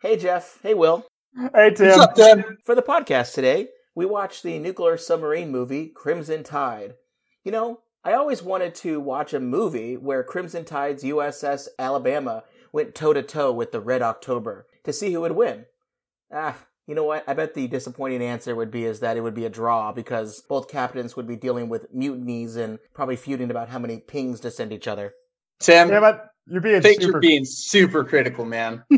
Hey, Jeff. Hey, Will. Hey, Tim. What's up, Tim? For the podcast today, we watched the nuclear submarine movie Crimson Tide. You know, I always wanted to watch a movie where Crimson Tide's USS Alabama went toe to toe with the Red October to see who would win. Ah, you know what? I bet the disappointing answer would be is that it would be a draw because both captains would be dealing with mutinies and probably feuding about how many pings to send each other. Tim, Yeah, but you're being thanks super. for being super critical, man.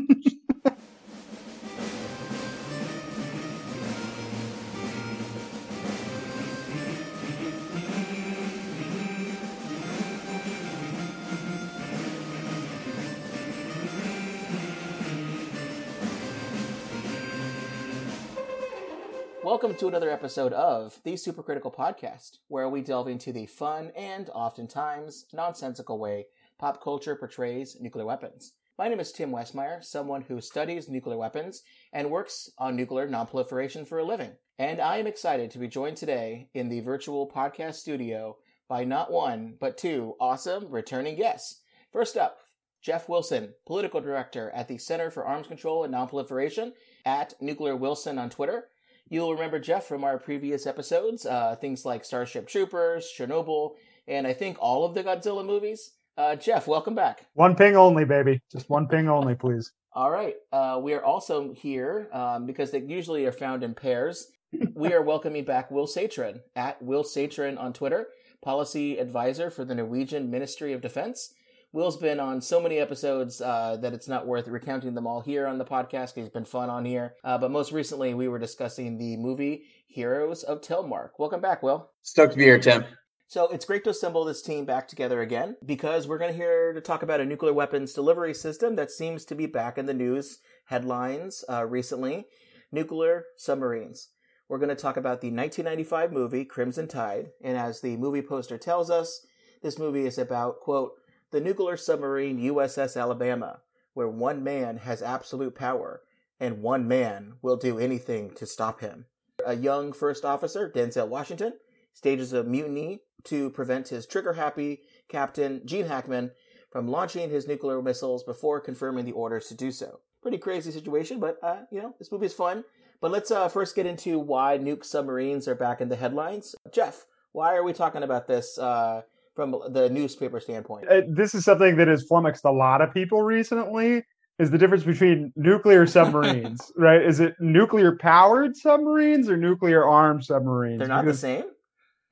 Welcome to another episode of the Supercritical Podcast, where we delve into the fun and oftentimes nonsensical way pop culture portrays nuclear weapons. My name is Tim Westmyer, someone who studies nuclear weapons and works on nuclear nonproliferation for a living. And I am excited to be joined today in the virtual podcast studio by not one, but two awesome returning guests. First up, Jeff Wilson, political director at the Center for Arms Control and Nonproliferation at Nuclear Wilson on Twitter. You'll remember Jeff from our previous episodes, uh, things like Starship Troopers, Chernobyl, and I think all of the Godzilla movies. Uh, Jeff, welcome back. One ping only, baby. Just one ping only, please. All right. Uh, we are also here um, because they usually are found in pairs. we are welcoming back Will Saetren at Will Saetren on Twitter, policy advisor for the Norwegian Ministry of Defense. Will's been on so many episodes uh, that it's not worth recounting them all here on the podcast. He's been fun on here. Uh, but most recently, we were discussing the movie Heroes of Telemark. Welcome back, Will. Stoked to be here, Tim. So it's great to assemble this team back together again because we're going to hear to talk about a nuclear weapons delivery system that seems to be back in the news headlines uh, recently nuclear submarines. We're going to talk about the 1995 movie Crimson Tide. And as the movie poster tells us, this movie is about, quote, the nuclear submarine USS Alabama, where one man has absolute power and one man will do anything to stop him. A young first officer, Denzel Washington, stages a mutiny to prevent his trigger happy captain, Gene Hackman, from launching his nuclear missiles before confirming the orders to do so. Pretty crazy situation, but, uh, you know, this movie is fun. But let's uh, first get into why nuke submarines are back in the headlines. Jeff, why are we talking about this uh, from the newspaper standpoint? Uh, This is something that has flummoxed a lot of people recently. Is the difference between nuclear submarines, right? Is it nuclear powered submarines or nuclear armed submarines? They're not the same?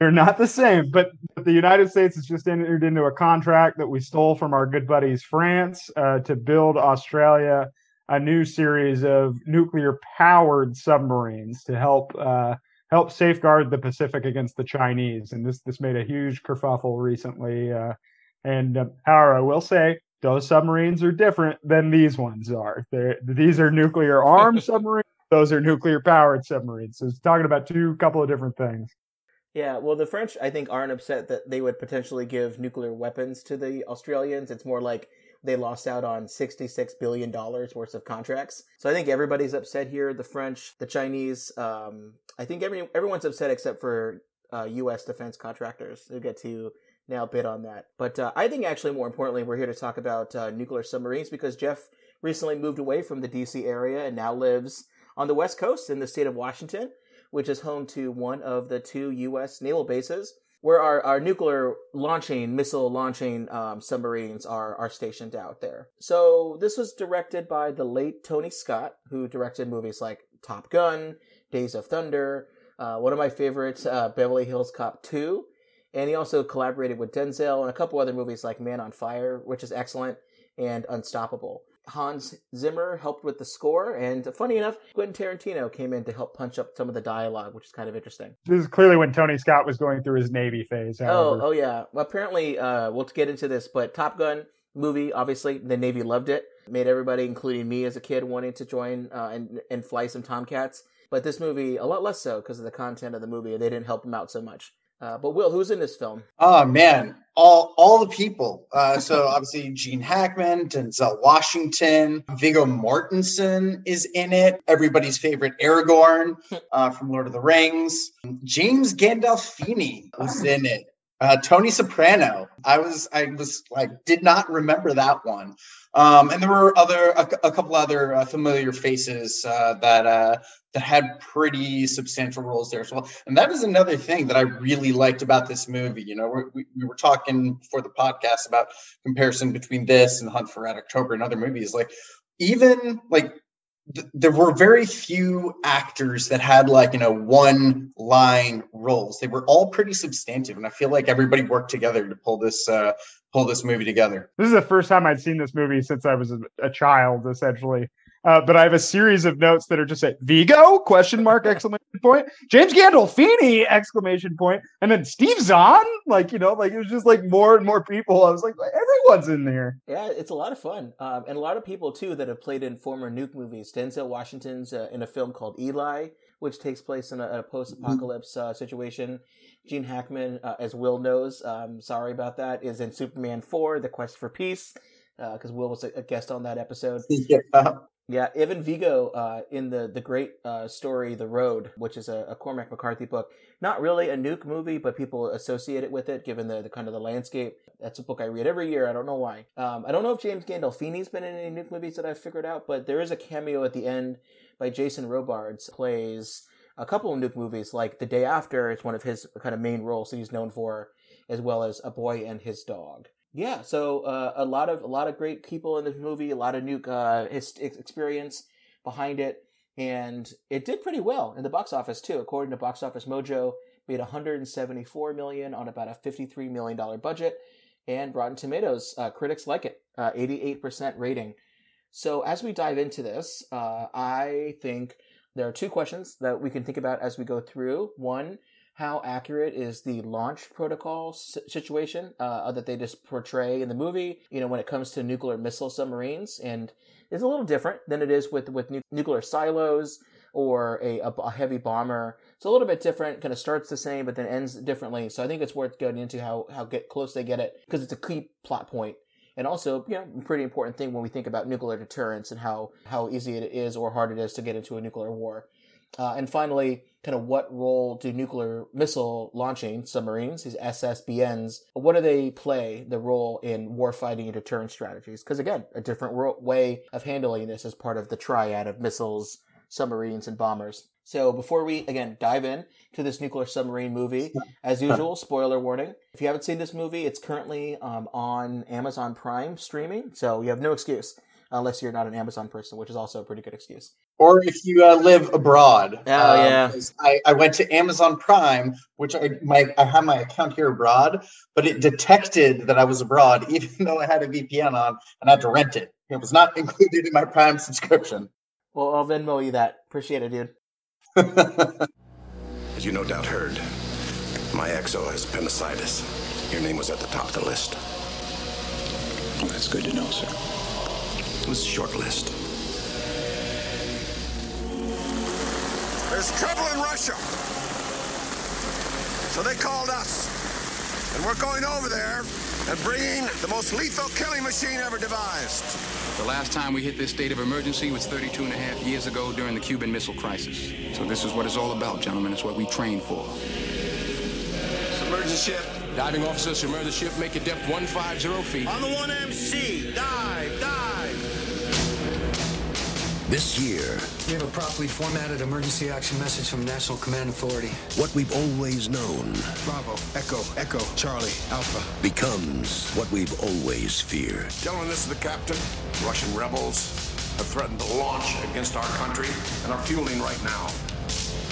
They're not the same. But but the United States has just entered into a contract that we stole from our good buddies France uh, to build Australia a new series of nuclear powered submarines to help uh, help safeguard the Pacific against the Chinese. And this this made a huge kerfuffle recently. Uh, and uh, however, I will say those submarines are different than these ones are. They're, these are nuclear armed submarines. Those are nuclear powered submarines. So it's talking about two couple of different things. Yeah, well, the French, I think, aren't upset that they would potentially give nuclear weapons to the Australians. It's more like they lost out on $66 billion worth of contracts. So I think everybody's upset here. The French, the Chinese, um, I think every, everyone's upset except for uh, U.S. defense contractors who get to now bid on that. But uh, I think actually more importantly, we're here to talk about uh, nuclear submarines because Jeff recently moved away from the D.C. area and now lives on the West Coast in the state of Washington which is home to one of the two U.S. naval bases where our, our nuclear launching, missile launching um, submarines are, are stationed out there. So this was directed by the late Tony Scott, who directed movies like Top Gun, Days of Thunder, uh, one of my favorites, uh, Beverly Hills Cop 2. And he also collaborated with Denzel and a couple other movies like Man on Fire, which is excellent, and Unstoppable. Hans Zimmer helped with the score, and funny enough, Quentin Tarantino came in to help punch up some of the dialogue, which is kind of interesting. This is clearly when Tony Scott was going through his Navy phase. Oh, oh yeah. Well, apparently, uh, we'll get into this, but Top Gun movie, obviously, the Navy loved it. Made everybody, including me as a kid, wanting to join uh, and and fly some Tomcats. But this movie, a lot less so because of the content of the movie. They didn't help him out so much. Uh, but Will, who's in this film? Oh man, all all the people. Uh, so obviously Gene Hackman, Denzel Washington, Viggo Mortensen is in it. Everybody's favorite Aragorn uh, from Lord of the Rings. James Gandolfini was in it. Uh, Tony Soprano. I was I was like did not remember that one. Um, and there were other a, a couple other uh, familiar faces uh, that uh, that had pretty substantial roles there as well. And that is another thing that I really liked about this movie. You know, we, we were talking for the podcast about comparison between this and Hunt for Red October and other movies. Like even like there were very few actors that had like you know one line roles. They were all pretty substantive and i feel like everybody worked together to pull this uh pull this movie together. This is the first time i'd seen this movie since i was a, a child essentially uh, but I have a series of notes that are just at Viggo question mark exclamation point James Gandolfini exclamation point and then Steve Zahn like you know like it was just like more and more people. I was like everyone's in there. Yeah it's a lot of fun. Um, and a lot of people too that have played in former nuke movies. Denzel Washington's uh, in a film called Eli which takes place in a, a post-apocalypse uh, situation. Gene Hackman uh, as Will knows um, sorry about that is in Superman 4 The Quest for Peace because uh, Will was a, guest on that episode. Yeah. Yeah, Evan Viggo uh, in the the great uh, story The Road, which is a, a, Cormac McCarthy book. Not really a nuke movie, but people associate it with it, given the, the kind of the landscape. That's a book I read every year. I don't know why. Um, I don't know if James Gandolfini's been in any nuke movies that I've figured out, but there is a cameo at the end by Jason Robards plays a couple of nuke movies, like The Day After. It's one of his kind of main roles that he's known for, as well as A Boy and His Dog. Yeah, so uh, a lot of a lot of great people in this movie, a lot of new uh, experience behind it, and it did pretty well in the box office too. According to Box Office Mojo, made 174 million on about a 53 million dollar budget, and Rotten Tomatoes uh, critics like it, 88% uh, rating. So as we dive into this, uh, I think there are two questions that we can think about as we go through. One how accurate is the launch protocol situation uh, that they just portray in the movie. You know, when it comes to nuclear missile submarines, and it's a little different than it is with with nu- nuclear silos or a, a, heavy bomber. It's a little bit different. Kind of starts the same, but then ends differently. So I think it's worth going into how how get close they get it because it's a key plot point and also you know pretty important thing when we think about nuclear deterrence and how how easy it is or hard it is to get into a nuclear war uh, and finally, kind of what role do nuclear missile launching submarines, these SSBNs, what do they play the role in warfighting and deterrence strategies? Because again, a different way of handling this as part of the triad of missiles, submarines, and bombers. So before we again dive in to this nuclear submarine movie, as usual, spoiler warning. If you haven't seen this movie, it's currently um, on Amazon Prime streaming, so you have no excuse unless you're not an Amazon person, which is also a pretty good excuse. Or if you uh, live abroad. Oh um, yeah. I, I went to Amazon Prime, which I my I have my account here abroad, but it detected that I was abroad, even though I had a VPN on and I had to rent it. It was not included in my Prime subscription. Well, I'll Venmo you that. Appreciate it, dude. As you no doubt heard, my XO has appendicitis. Your name was at the top of the list. That's good to know, sir. It was a short list. There's trouble in Russia. So they called us. And we're going over there and bringing the most lethal killing machine ever devised. The last time we hit this state of emergency was 32 and a half years ago during the Cuban Missile Crisis. So this is what it's all about, gentlemen. It's what we train for. Submerge the ship. Diving officer, submerge the ship. Make your depth 150 feet. On the 1MC. Dive, dive. This year, we have a properly formatted emergency action message from National Command Authority. What we've always known. Bravo, Echo, Echo, Charlie, Alpha. Becomes what we've always feared. Gentlemen, this is the captain. Russian rebels have threatened to launch against our country and are fueling right now.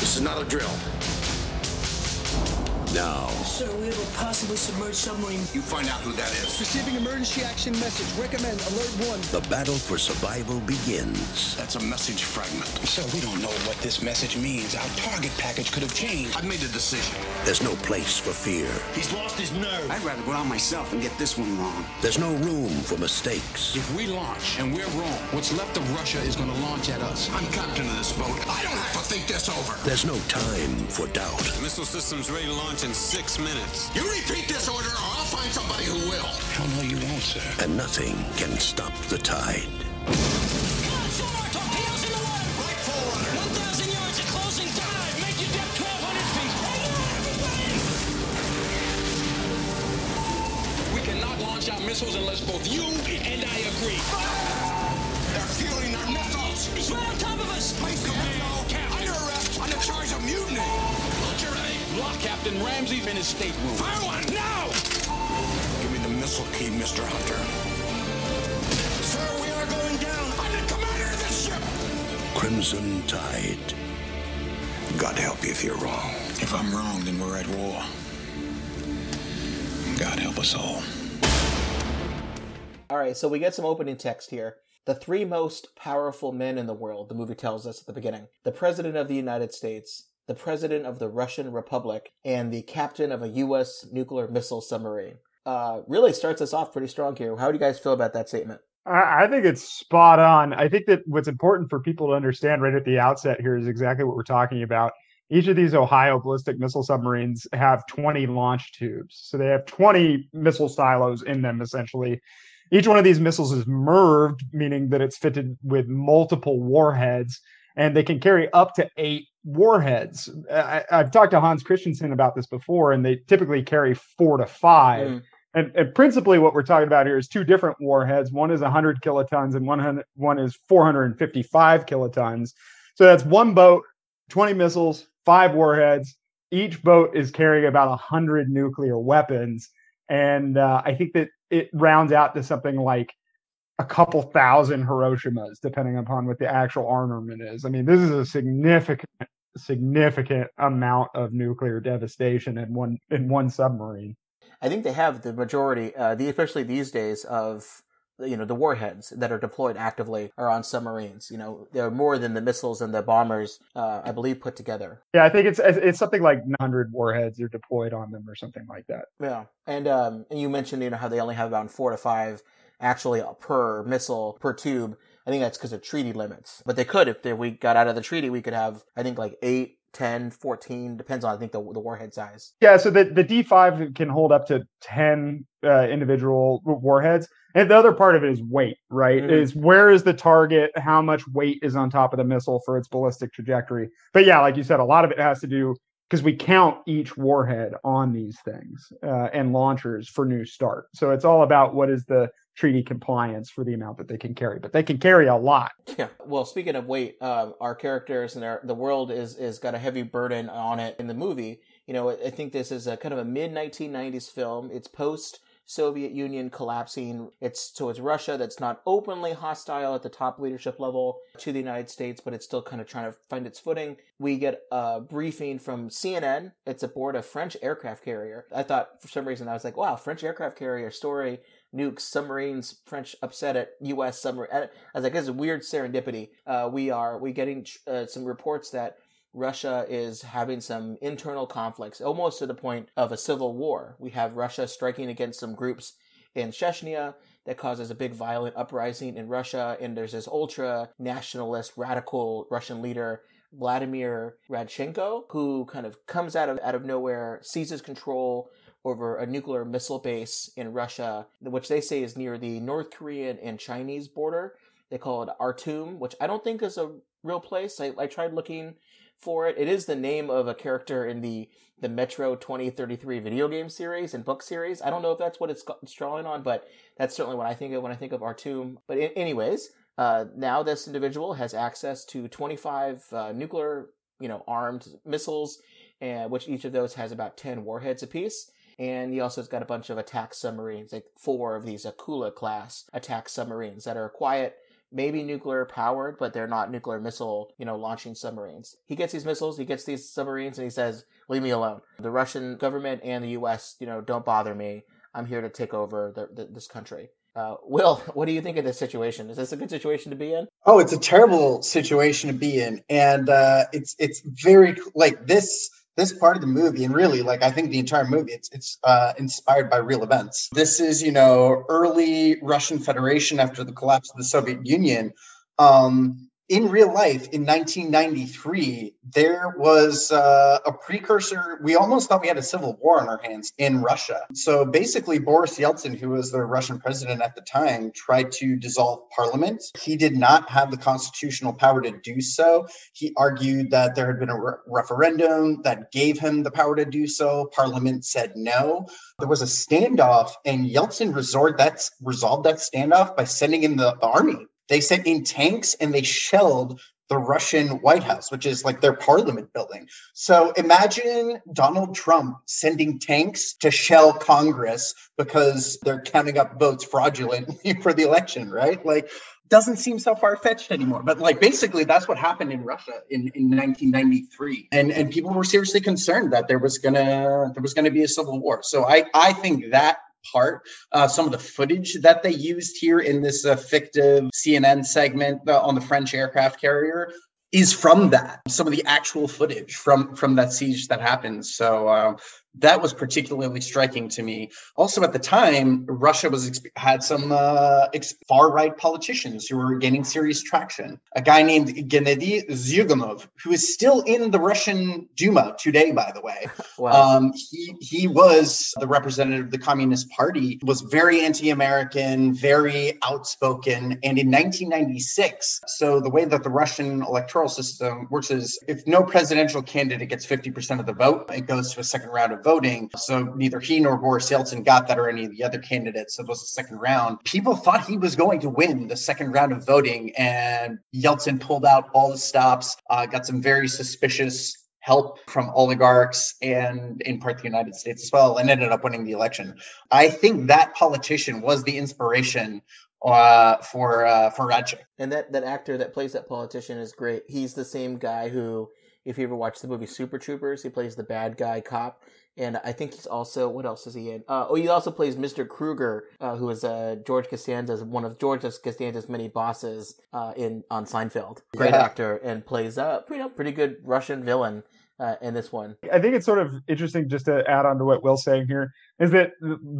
This is not a drill now. Sir, we have a possibly submerged submarine. You find out who that is. Receiving emergency action message. Recommend alert one. The battle for survival begins. That's a message fragment. So we don't know what this message means. Our target package could have changed. I've made a decision. There's no place for fear. He's lost his nerve. I'd rather go out myself and get this one wrong. There's no room for mistakes. If we launch and we're wrong, what's left of Russia is going to launch at us. I'm captain of this boat. I don't have to think this over. There's no time for doubt. The missile system's ready to launch in six minutes. You repeat this order, or I'll find somebody who will. Hell no, you won't, sir. And nothing can stop the tide. missiles unless both you and I agree. Fire! They're fueling their missiles! He's right on top of us! Place commando under arrest on the charge of mutiny! Roger, ready? Lock Captain Ramsey in his stateroom. Fire one now. Give me the missile key, Mr. Hunter. Sir, we are going down. I'm the commander of this ship. Crimson Tide. God help you if you're wrong. If I'm wrong, then we're at war. God help us all. All right, so we get some opening text here. The three most powerful men in the world, the movie tells us at the beginning the President of the United States, the President of the Russian Republic, and the captain of a U.S. nuclear missile submarine. Uh, really starts us off pretty strong here. How do you guys feel about that statement? I think it's spot on. I think that what's important for people to understand right at the outset here is exactly what we're talking about. Each of these Ohio ballistic missile submarines have 20 launch tubes. So they have 20 missile silos in them, essentially. Each one of these missiles is MIRVed, meaning that it's fitted with multiple warheads, and they can carry up to eight warheads. I, I've talked to Hans Kristensen about this before, and they typically carry four to five. Mm. And, and principally, what we're talking about here is two different warheads. One is 100 kilotons, and one, one is 455 kilotons. So that's one boat, 20 missiles, five warheads. Each boat is carrying about 100 nuclear weapons. And uh, I think that it rounds out to something like a couple thousand Hiroshimas, depending upon what the actual armament is. I mean, this is a significant, significant amount of nuclear devastation in one in one submarine. I think they have the majority, uh, the, especially these days, of you know the warheads that are deployed actively are on submarines. You know, they're more than the missiles and the bombers, uh, I believe, put together. Yeah, I think it's it's something like 100 warheads are deployed on them or something like that. Yeah, and um, and you mentioned you know how they only have about four to five actually per missile per tube. I think that's because of treaty limits. But they could if they, we got out of the treaty, we could have I think like eight 10, 14, depends on I think the the warhead size. Yeah, so the the D5 can hold up to 10 uh, individual warheads. And the other part of it is weight, right? Mhm. Is where is the target? How much weight is on top of the missile for its ballistic trajectory? But yeah, like you said, a lot of it has to do because we count each warhead on these things uh, and launchers for New START. So it's all about what is the treaty compliance for the amount that they can carry. But they can carry a lot. Yeah. Well, speaking of weight, um, our characters and our, the world is is got a heavy burden on it in the movie. You know, I I think this is a kind of a mid 1990s film. It's post Soviet Union collapsing. It's so it's Russia that's not openly hostile at the top leadership level to the United States, but it's still kind of trying to find its footing. We get a briefing from CNN. It's aboard a French aircraft carrier. I thought for some reason I was like, wow, French aircraft carrier story nukes submarines french upset at us submarine i was like this is weird serendipity. Uh, we are we getting uh, some reports that russia is having some internal conflicts almost to the point of a civil war. We have russia striking against some groups in chechnya that causes a big violent uprising in russia and there's this ultra nationalist radical russian leader Vladimir Radchenko, who kind of comes out of out of nowhere, seizes control over a nuclear missile base in Russia, which they say is near the North Korean and Chinese border. They call it Artyom, which I don't think is a real place. I, I tried looking for it. It is the name of a character in the the Metro 2033 video game series and book series. I don't know if that's what it's, it's drawing on, but that's certainly what I think of when I think of Artyom. But in, anyways, uh, now this individual has access to 25 uh, nuclear, you know, armed missiles, and which each of those has about 10 warheads apiece. And he also has got a bunch of attack submarines, like four of these Akula class attack submarines that are quiet, maybe nuclear powered, but they're not nuclear missile, you know, launching submarines. He gets these missiles, he gets these submarines, and he says, "Leave me alone." The Russian government and the U.S., you know, don't bother me. I'm here to take over the, the, this country. Uh, Will, what do you think of this situation? Is this a good situation to be in? Oh, it's a terrible situation to be in, and uh, it's it's very like this this part of the movie, and really like I think the entire movie, it's it's uh, inspired by real events. This is you know early Russian Federation after the collapse of the Soviet Union. Um, in real life in 1993 there was uh, a precursor. We almost thought we had a civil war on our hands in russia. So basically boris yeltsin who was the russian president at the time tried to dissolve parliament. He did not have the constitutional power to do so. He argued that there had been a re- referendum that gave him the power to do so. Parliament said no. There was a standoff and yeltsin resolved that resolved that standoff by sending in the army they sent in tanks and they shelled the Russian White House, which is like their parliament building. So imagine Donald Trump sending tanks to shell Congress because they're counting up votes fraudulently for the election, right? Like, doesn't seem so far fetched anymore. But like, basically, that's what happened in Russia in, in 1993, and and people were seriously concerned that there was gonna there was gonna be a civil war. So I I think that part. Uh, some of the footage that they used here in this uh, fictive CNN segment uh, on the French aircraft carrier is from that. Some of the actual footage from from that siege that happened. So uh, that was particularly striking to me. Also, at the time, Russia was had some uh, far right politicians who were gaining serious traction. A guy named Gennady Zyuganov, who is still in the Russian Duma today, by the way. wow. um, he he was the representative of the Communist Party. Was very anti-American, very outspoken, and in 1996, so the way that the Russian electoral system works is if no presidential candidate gets 50% of the vote, it goes to a second round of voting. So neither he nor Boris Yeltsin got that or any of the other candidates. So it was the second round. People thought he was going to win the second round of voting, and Yeltsin pulled out all the stops, uh, got some very suspicious help from oligarchs and in part the United States as well, and ended up winning the election. I think that politician was the inspiration uh, for uh, for Radchik. And that that actor that plays that politician is great. He's the same guy who, if you ever watched the movie Super Troopers, he plays the bad guy cop and I think he's also what else is he in? Uh, oh, he also plays Mr. Kruger, uh, who is uh, George Costanza's one of George Costanza's many bosses uh, in on Seinfeld. Great yeah. actor and plays a pretty pretty good Russian villain. Uh, in this one, I think it's sort of interesting just to add on to what Will's saying here is that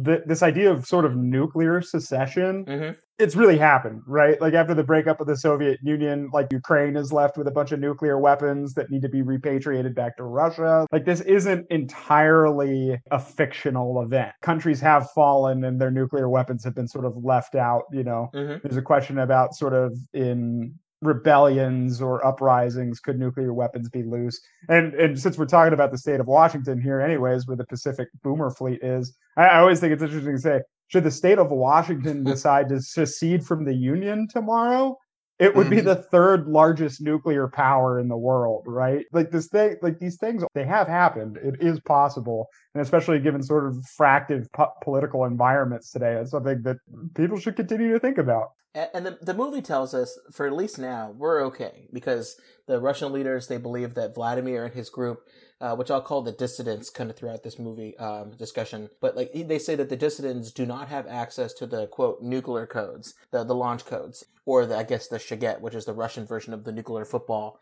th- this idea of sort of nuclear secession mm-hmm. it's really happened right? Like after the breakup of the soviet union like ukraine is left with a bunch of nuclear weapons that need to be repatriated back to russia. Like this isn't entirely a fictional event. Countries have fallen and their nuclear weapons have been sort of left out you know? Mm-hmm. there's a question about sort of in rebellions or uprisings could nuclear weapons be loose? And and since we're talking about the state of washington here anyways where the pacific boomer fleet is i, I always think it's interesting to say should the state of washington decide to secede from the union tomorrow it would be mm-hmm. the third largest nuclear power in the world right? Like this thing like these things they have happened. It is possible. And especially given sort of fractive po- political environments today it's something that people should continue to think about. And the, the movie tells us for at least now we're okay because the russian leaders they believe that vladimir and his group uh, which I'll call the dissidents kind of throughout this movie um, discussion. But like they say that the dissidents do not have access to the quote nuclear codes, the the launch codes, or the, I guess the Cheget, which is the Russian version of the nuclear football.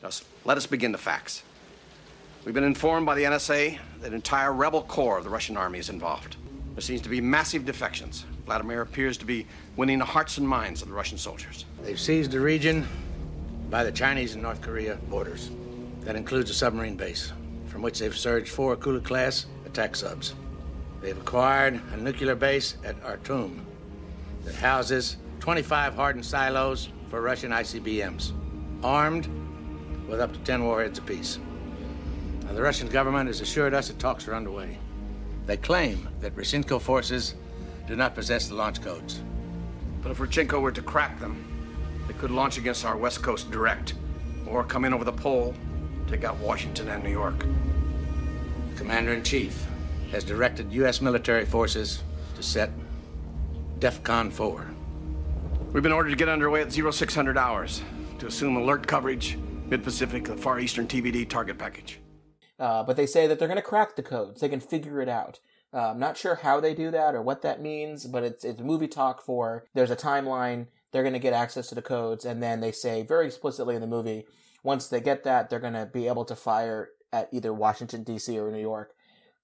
Just let us begin the facts. We've been informed by the NSA that an entire rebel corps of the Russian army is involved. There seems to be massive defections. Vladimir appears to be winning the hearts and minds of the Russian soldiers. They've seized the region by the Chinese and North Korea borders. That includes a submarine base, from which they've surged four Akula class attack subs. They've acquired a nuclear base at Artyom that houses 25 hardened silos for Russian ICBMs, armed with up to 10 warheads apiece. Now, the Russian government has assured us that talks are underway. They claim that Radchenko forces do not possess the launch codes. But if Radchenko were to crack them, they could launch against our West Coast direct, or come in over the pole take out Washington and New York. The Commander in Chief has directed U.S. military forces to set DEFCON 4. We've been ordered to get underway at 0600 hours to assume alert coverage, mid Pacific, the Far Eastern TBD target package. Uh, but they say that they're going to crack the codes. They can figure it out. Uh, I'm not sure how they do that or what that means, but it's it's movie talk for there's a timeline. They're going to get access to the codes, and then they say very explicitly in the movie once they get that, they're going to be able to fire at either Washington, D.C. or New York.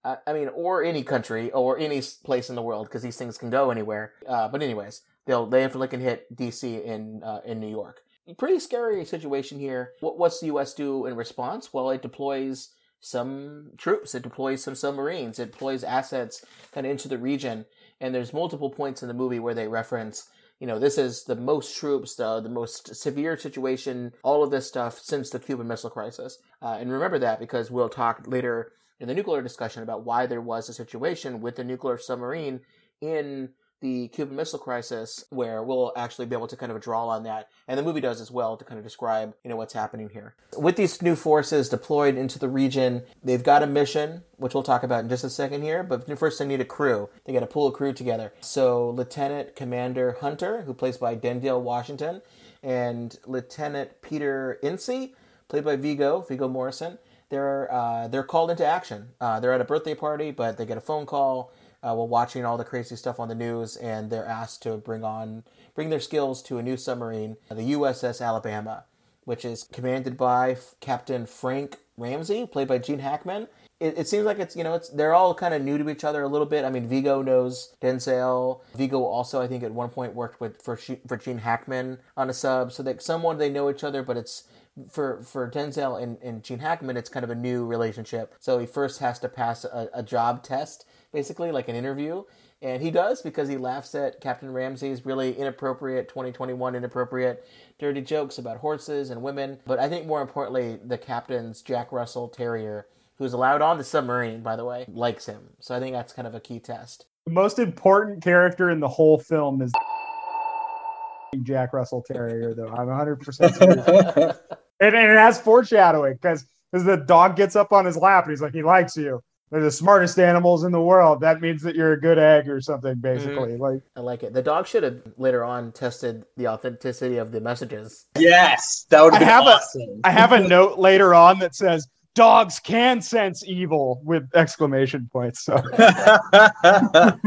Uh, I mean, or any country or any place in the world because these things can go anywhere. Uh, but anyways, they'll they definitely can hit D.C. in uh, in New York. pretty scary situation here. What, what's the U.S. do in response? Well, it deploys some troops, it deploys some submarines, it deploys assets kind of into the region. And there's multiple points in the movie where they reference, you know, this is the most troops, the, the most severe situation, all of this stuff since the Cuban Missile Crisis. Uh, and remember that because we'll talk later in the nuclear discussion about why there was a situation with the nuclear submarine in the Cuban Missile Crisis, where we'll actually be able to kind of draw on that, and the movie does as well to kind of describe, you know, what's happening here. With these new forces deployed into the region, they've got a mission, which we'll talk about in just a second here. But first, they need a crew. They got to pull a crew together. So, Lieutenant Commander Hunter, who plays by Denzel Washington, and Lieutenant Peter Ince, played by Viggo Viggo Mortensen. They're uh, they're called into action. Uh, they're at a birthday party, but they get a phone call uh, while watching all the crazy stuff on the news, and they're asked to bring on bring their skills to a new submarine, the USS Alabama, which is commanded by Captain Frank Ramsey, played by Gene Hackman. It, it seems like it's you know it's they're all kind of new to each other a little bit. I mean, Viggo knows Denzel. Viggo also, I think, at one point worked with for for Gene Hackman on a sub, so that someone they know each other, but it's for for Denzel and, and Gene Hackman, it's kind of a new relationship. So he first has to pass a, a job test basically like an interview. And he does because he laughs at Captain Ramsey's really inappropriate 2021 inappropriate dirty jokes about horses and women. But I think more importantly, the captain's Jack Russell Terrier, who's allowed on the submarine, by the way, likes him. So I think that's kind of a key test. The most important character in the whole film is Jack Russell Terrier, though. I'm 100% and, and it has foreshadowing because the dog gets up on his lap and he's like, he likes you they're the smartest animals in the world. That means that you're a good egg or something, basically. Mm-hmm. Like I like it. The dog should have later on tested the authenticity of the messages. Yes, that would. I have awesome. a I have a note later on that says dogs can sense evil with exclamation points. So.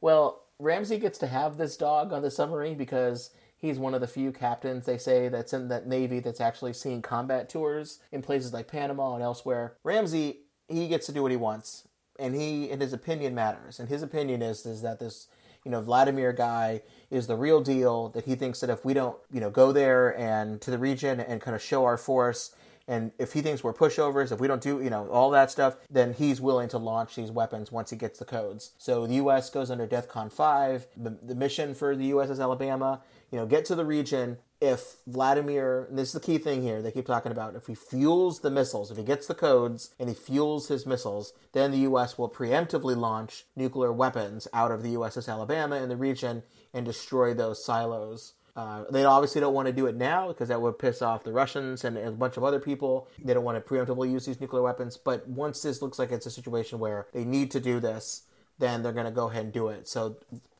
well, Ramsey gets to have this dog on the submarine because he's one of the few captains they say that's in that navy that's actually seen combat tours in places like Panama and elsewhere. Ramsey he gets to do what he wants, and he and his opinion matters. And his opinion is is that this you know Vladimir guy is the real deal. That he thinks that if we don't you know go there and to the region and kind of show our force. And if he thinks we're pushovers, if we don't do, you know, all that stuff, then he's willing to launch these weapons once he gets the codes. So the U.S. goes under DEFCON 5. The, the mission for the U.S. is Alabama. You know, get to the region, if Vladimir, this is the key thing here, they keep talking about, if he fuels the missiles, if he gets the codes and he fuels his missiles, then the U.S. will preemptively launch nuclear weapons out of the USS Alabama in the region and destroy those silos. Uh, they obviously don't want to do it now because that would piss off the Russians and a bunch of other people. They don't want to preemptively use these nuclear weapons. But once this looks like it's a situation where they need to do this, then they're going to go ahead and do it. So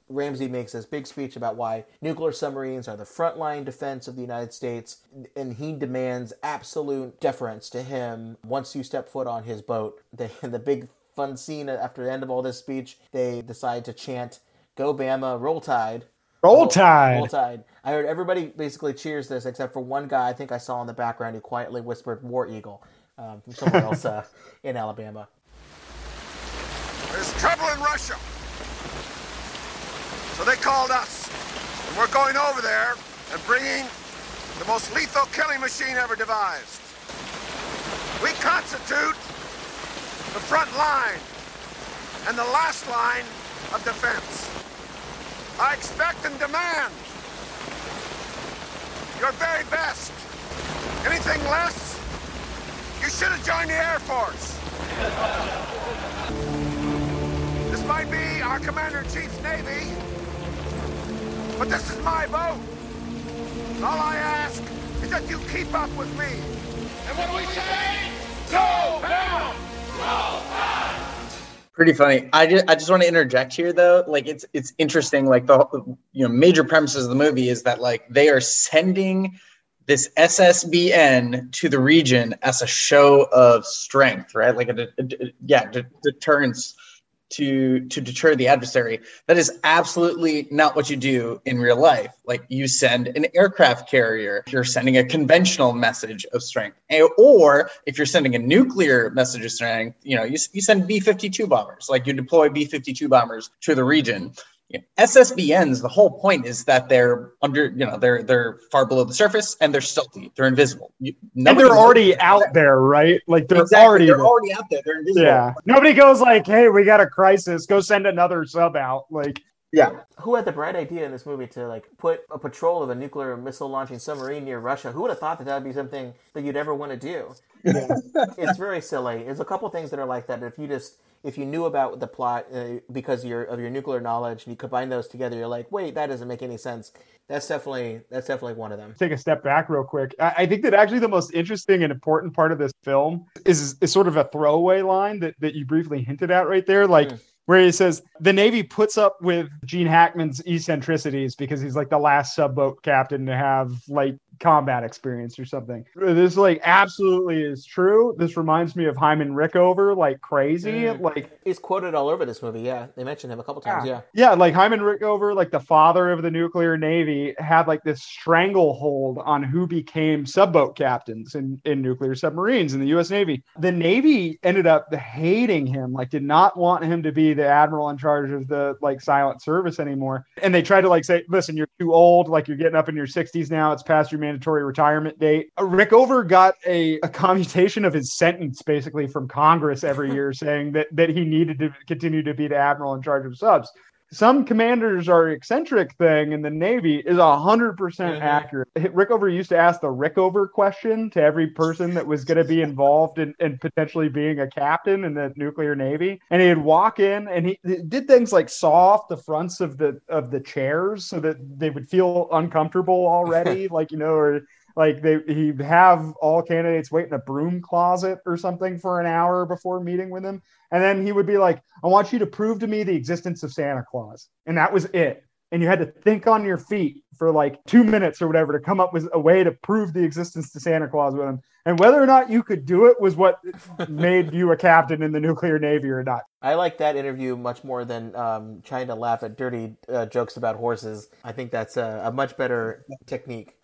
Ramsey makes this big speech about why nuclear submarines are the frontline defense of the United States, and he demands absolute deference to him once you step foot on his boat. The, the big fun scene after the end of all this speech, they decide to chant, Go Bama, roll tide. Roll tide. Roll tide. I heard everybody basically cheers this except for one guy I think I saw in the background who quietly whispered War Eagle um, from somewhere else uh, in Alabama. There's trouble in Russia. So they called us. And we're going over there and bringing the most lethal killing machine ever devised. We constitute the front line and the last line of defense. I expect and demand your very best. Anything less, you should have joined the Air Force. this might be our Commander-in-Chief's Navy, but this is my boat. All I ask is that you keep up with me. And what do we say? Go down! Go down! Pretty funny. I just I just want to interject here though. Like it's it's interesting. Like the you know major premises of the movie is that like they are sending this SSBN to the region as a show of strength, right? Like a, a, a yeah, de- deterrence to to deter the adversary. That is absolutely not what you do in real life. Like you send an aircraft carrier if you're sending a conventional message of strength eh, or if you're sending a nuclear message of strength you know you, you send b-52 bombers. Like you deploy b-52 bombers to the region Yeah. SSBNs, the whole point is that they're under, you know, they're they're far below the surface and they're stealthy. They're invisible. You, And they're already out there, right? Like they're Exactly, already they're there. already out there. They're invisible. Yeah. Nobody goes like, "Hey, we got a crisis. Go send another sub out." Like, yeah. Who had the bright idea in this movie to like put a patrol of a nuclear missile launching submarine near Russia? Who would have thought that that would be something that you'd ever want to do? it's very silly. There's a couple things that are like that. If you just if you knew about the plot uh, because of your of your nuclear knowledge and you combine those together, you're like, wait, that doesn't make any sense. That's definitely that's definitely one of them. take a step back real quick. I, I think that actually the most interesting and important part of this film is is sort of a throwaway line that that you briefly hinted at right there, like. Where he says the Navy puts up with Gene Hackman's eccentricities because he's like the last subboat captain to have like combat experience or something. This like absolutely is true. This reminds me of Hyman Rickover like crazy. Mm. Like He's quoted all over this movie. Yeah, they mentioned him a couple times. Yeah. yeah, like Hyman Rickover, like the father of the nuclear navy, had like this stranglehold on who became subboat captains in, in nuclear submarines in the US Navy. The Navy ended up hating him, like did not want him to be the admiral in charge of the like silent service anymore. And they tried to like say, listen, you're too old, like you're getting up in your 60s now, it's past your mandatory retirement date. Uh, Rickover got a, a commutation of his sentence basically from Congress every year saying that that he needed to continue to be the admiral in charge of subs some commanders are eccentric thing in the Navy is a hundred percent accurate. Rickover used to ask the Rickover question to every person that was going to be involved in, in potentially being a captain in the nuclear Navy. And he'd walk in and he he did things like saw off the fronts of the of the chairs so that they would feel uncomfortable already, like you know, or like they he'd have all candidates wait in a broom closet or something for an hour before meeting with him. And then he would be like i want you to prove to me the existence of santa claus. And that was it. And you had to think on your feet for like two minutes or whatever to come up with a way to prove the existence to santa claus with him. And whether or not you could do it was what made you a captain in the nuclear navy or not. I like that interview much more than um, trying to laugh at dirty uh, jokes about horses. I think that's a, a much better technique.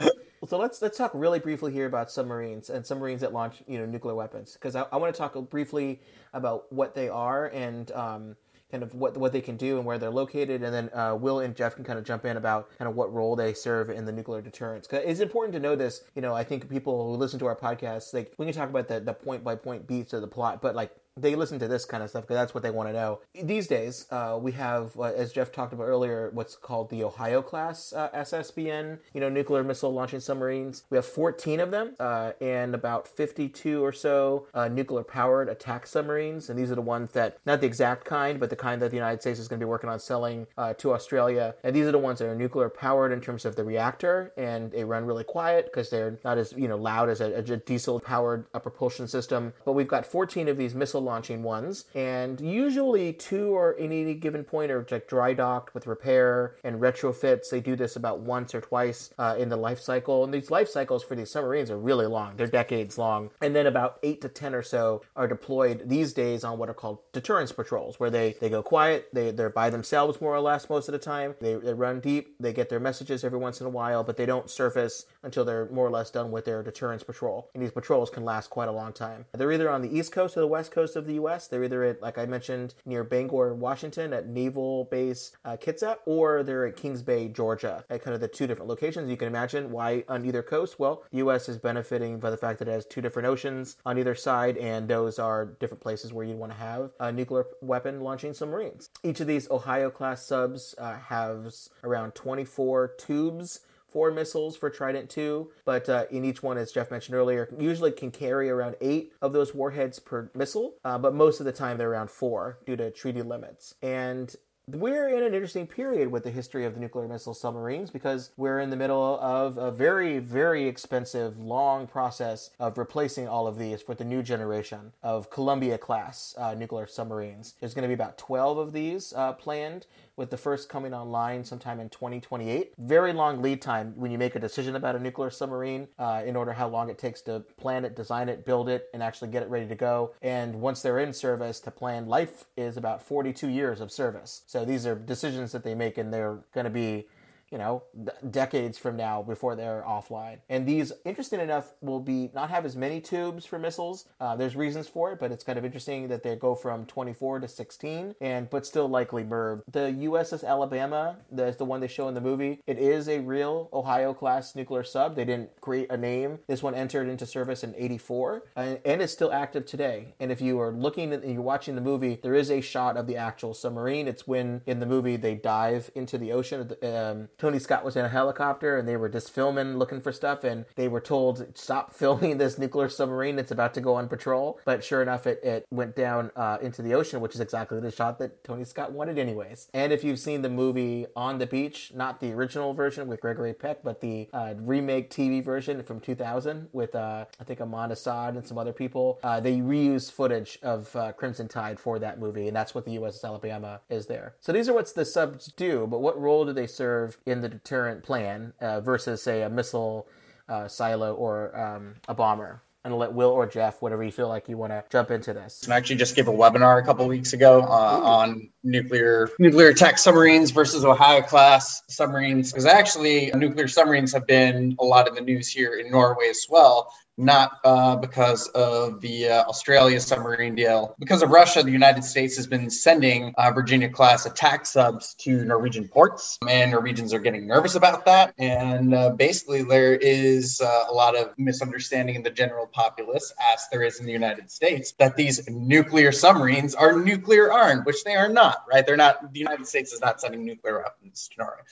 So let's let's talk really briefly here about submarines and submarines that launch you know nuclear weapons because I, I want to talk briefly about what they are and um, kind of what what they can do and where they're located, and then uh, Will and Jeff can kind of jump in about kind of what role they serve in the nuclear deterrence. Cause it's important to know this. You know, I think people who listen to our podcast, like we can talk about the the point by point beats of the plot, but like they listen to this kind of stuff because that's what they want to know. These days, uh, we have, uh, as Jeff talked about earlier, what's called the Ohio class uh, SSBN, you know, nuclear missile launching submarines. We have 14 of them uh, and about 52 or so uh, nuclear powered attack submarines. And these are the ones that, not the exact kind, but the kind that the United States is going to be working on selling uh, to Australia. And these are the ones that are nuclear powered in terms of the reactor and they run really quiet because they're not as, you know, loud as a, a diesel powered propulsion system. But we've got 14 of these missile launching ones, and usually two or in any given point are like dry docked with repair and retrofits. They do this about once or twice uh, in the life cycle, and these life cycles for these submarines are really long. They're decades long, and then about eight to ten or so are deployed these days on what are called deterrence patrols, where they they go quiet, they they're by themselves more or less most of the time. They they run deep, they get their messages every once in a while, but they don't surface until they're more or less done with their deterrence patrol. And these patrols can last quite a long time. They're either on the east coast or the west coast of the U.S. They're either at, like I mentioned, near Bangor, Washington, at Naval Base uh, Kitsap, or they're at Kings Bay, Georgia, at kind of the two different locations. You can imagine why on either coast. Well, the U.S. is benefiting by the fact that it has two different oceans on either side, and those are different places where you'd want to have a nuclear weapon launching submarines. Each of these Ohio class subs uh, has around 24 tubes four missiles for Trident 2, but uh, in each one, as Jeff mentioned earlier, usually can carry around eight of those warheads per missile, uh, but most of the time they're around four due to treaty limits. And we're in an interesting period with the history of the nuclear missile submarines because we're in the middle of a very, very expensive, long process of replacing all of these for the new generation of Columbia class uh, nuclear submarines. There's going to be about 12 of these uh, planned with the first coming online sometime in 2028. Very long lead time when you make a decision about a nuclear submarine uh, in order how long it takes to plan it, design it, build it, and actually get it ready to go. And once they're in service, the plan life is about 42 years of service. So these are decisions that they make, and they're going to be you know, d- decades from now before they're offline. And these, interesting enough, will be not have as many tubes for missiles. Uh, there's reasons for it, but it's kind of interesting that they go from 24 to 16, and but still likely MIRV. The USS Alabama, that's the one they show in the movie. It is a real Ohio class nuclear sub. They didn't create a name. This one entered into service in 84, and, and it's still active today. And if you are looking and you're watching the movie, there is a shot of the actual submarine. It's when in the movie they dive into the ocean. Um, Tony Scott was in a helicopter and they were just filming, looking for stuff, and they were told stop filming this nuclear submarine. It's about to go on patrol. But sure enough, it, it went down uh, into the ocean, which is exactly the shot that Tony Scott wanted, anyways. And if you've seen the movie On the Beach, not the original version with Gregory Peck, but the uh, remake TV version from 2000 with uh, I think Armand Assante and some other people, uh, they reuse footage of uh, Crimson Tide for that movie, and that's what the USS Alabama is there. So these are what the subs do, but what role do they serve in the deterrent plan uh, versus, say, a missile uh, silo or um, a bomber? And I'll let Will or Jeff, whatever you feel like you want to jump into this. I actually just gave a webinar a couple weeks ago uh, on nuclear nuclear attack submarines versus Ohio class submarines. Because actually, nuclear submarines have been a lot in the news here in Norway as well not uh, because of the uh, Australia submarine deal. Because of Russia, the United States has been sending uh, Virginia class attack subs to Norwegian ports, and Norwegians are getting nervous about that. And uh, basically, there is uh, a lot of misunderstanding in the general populace, as there is in the United States, that these nuclear submarines are nuclear armed, which they are not, right? They're not, the United States is not sending nuclear weapons to Norway.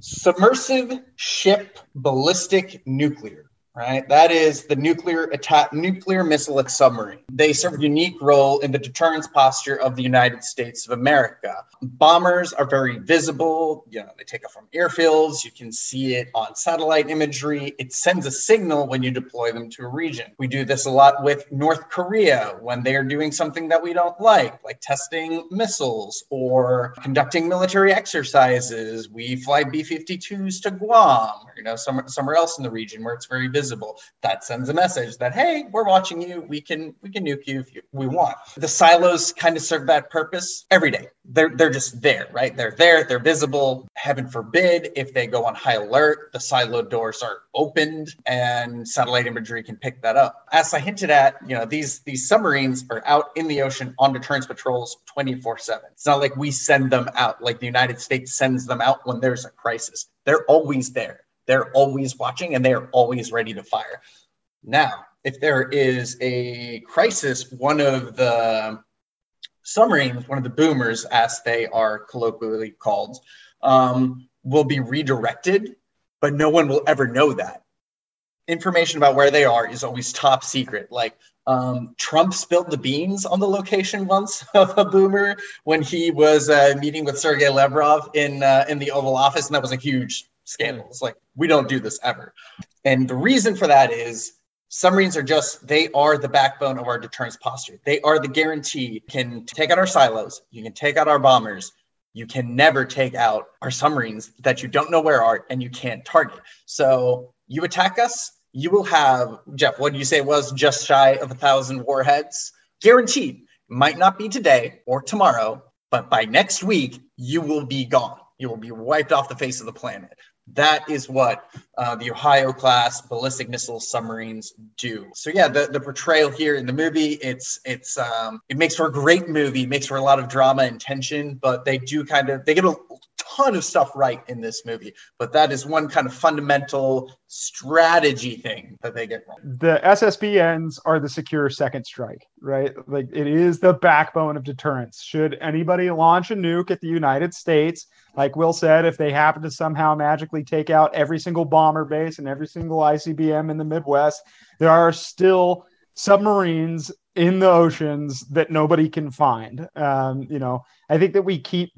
Submersible ship ballistic nuclear right? That is the nuclear attack, nuclear missile submarine. They serve a unique role in the deterrence posture of the United States of America. Bombers are very visible. You know, they take off from airfields. You can see it on satellite imagery. It sends a signal when you deploy them to a region. We do this a lot with North Korea when they are doing something that we don't like, like testing missiles or conducting military exercises. We fly B-52s to Guam, you know, somewhere somewhere else in the region where it's very visible visible. That sends a message that hey, we're watching you. We can we can nuke you if you, we want. The silos kind of serve that purpose every day. They're they're just there, right? They're there. They're visible. Heaven forbid if they go on high alert, the silo doors are opened and satellite imagery can pick that up. As I hinted at, you know these these submarines are out in the ocean on deterrence patrols 24 seven. It's not like we send them out like the United States sends them out when there's a crisis. They're always there they're always watching and they're always ready to fire. Now, if there is a crisis, one of the submarines, one of the boomers, as they are colloquially called, um, will be redirected, but no one will ever know that. Information about where they are is always top secret. Like um, Trump spilled the beans on the location once of a boomer when he was uh, meeting with Sergei Lavrov in uh, in the Oval Office, and that was a huge scandals. Like we don't do this ever. And the reason for that is submarines are just they are the backbone of our deterrence posture. They are the guarantee can take out our silos, you can take out our bombers, you can never take out our submarines that you don't know where are and you can't target. So you attack us, you will have Jeff. What do you say was just shy of a thousand warheads? Guaranteed. Might not be today or tomorrow, but by next week you will be gone. You will be wiped off the face of the planet. That is what uh, the Ohio class ballistic missile submarines do. So yeah, the, the portrayal here in the movie, it's it's um, it makes for a great movie, makes for a lot of drama and tension, but they do kind of they get a ton of stuff right in this movie. But that is one kind of fundamental strategy thing that they get wrong. The SSBNs are the secure second strike, right? Like it is the backbone of deterrence. Should anybody launch a nuke at the United States, like Will said, if they happen to somehow magically take out every single bomber base and every single ICBM in the Midwest, there are still submarines in the oceans that nobody can find. Um, you know, I think that we keep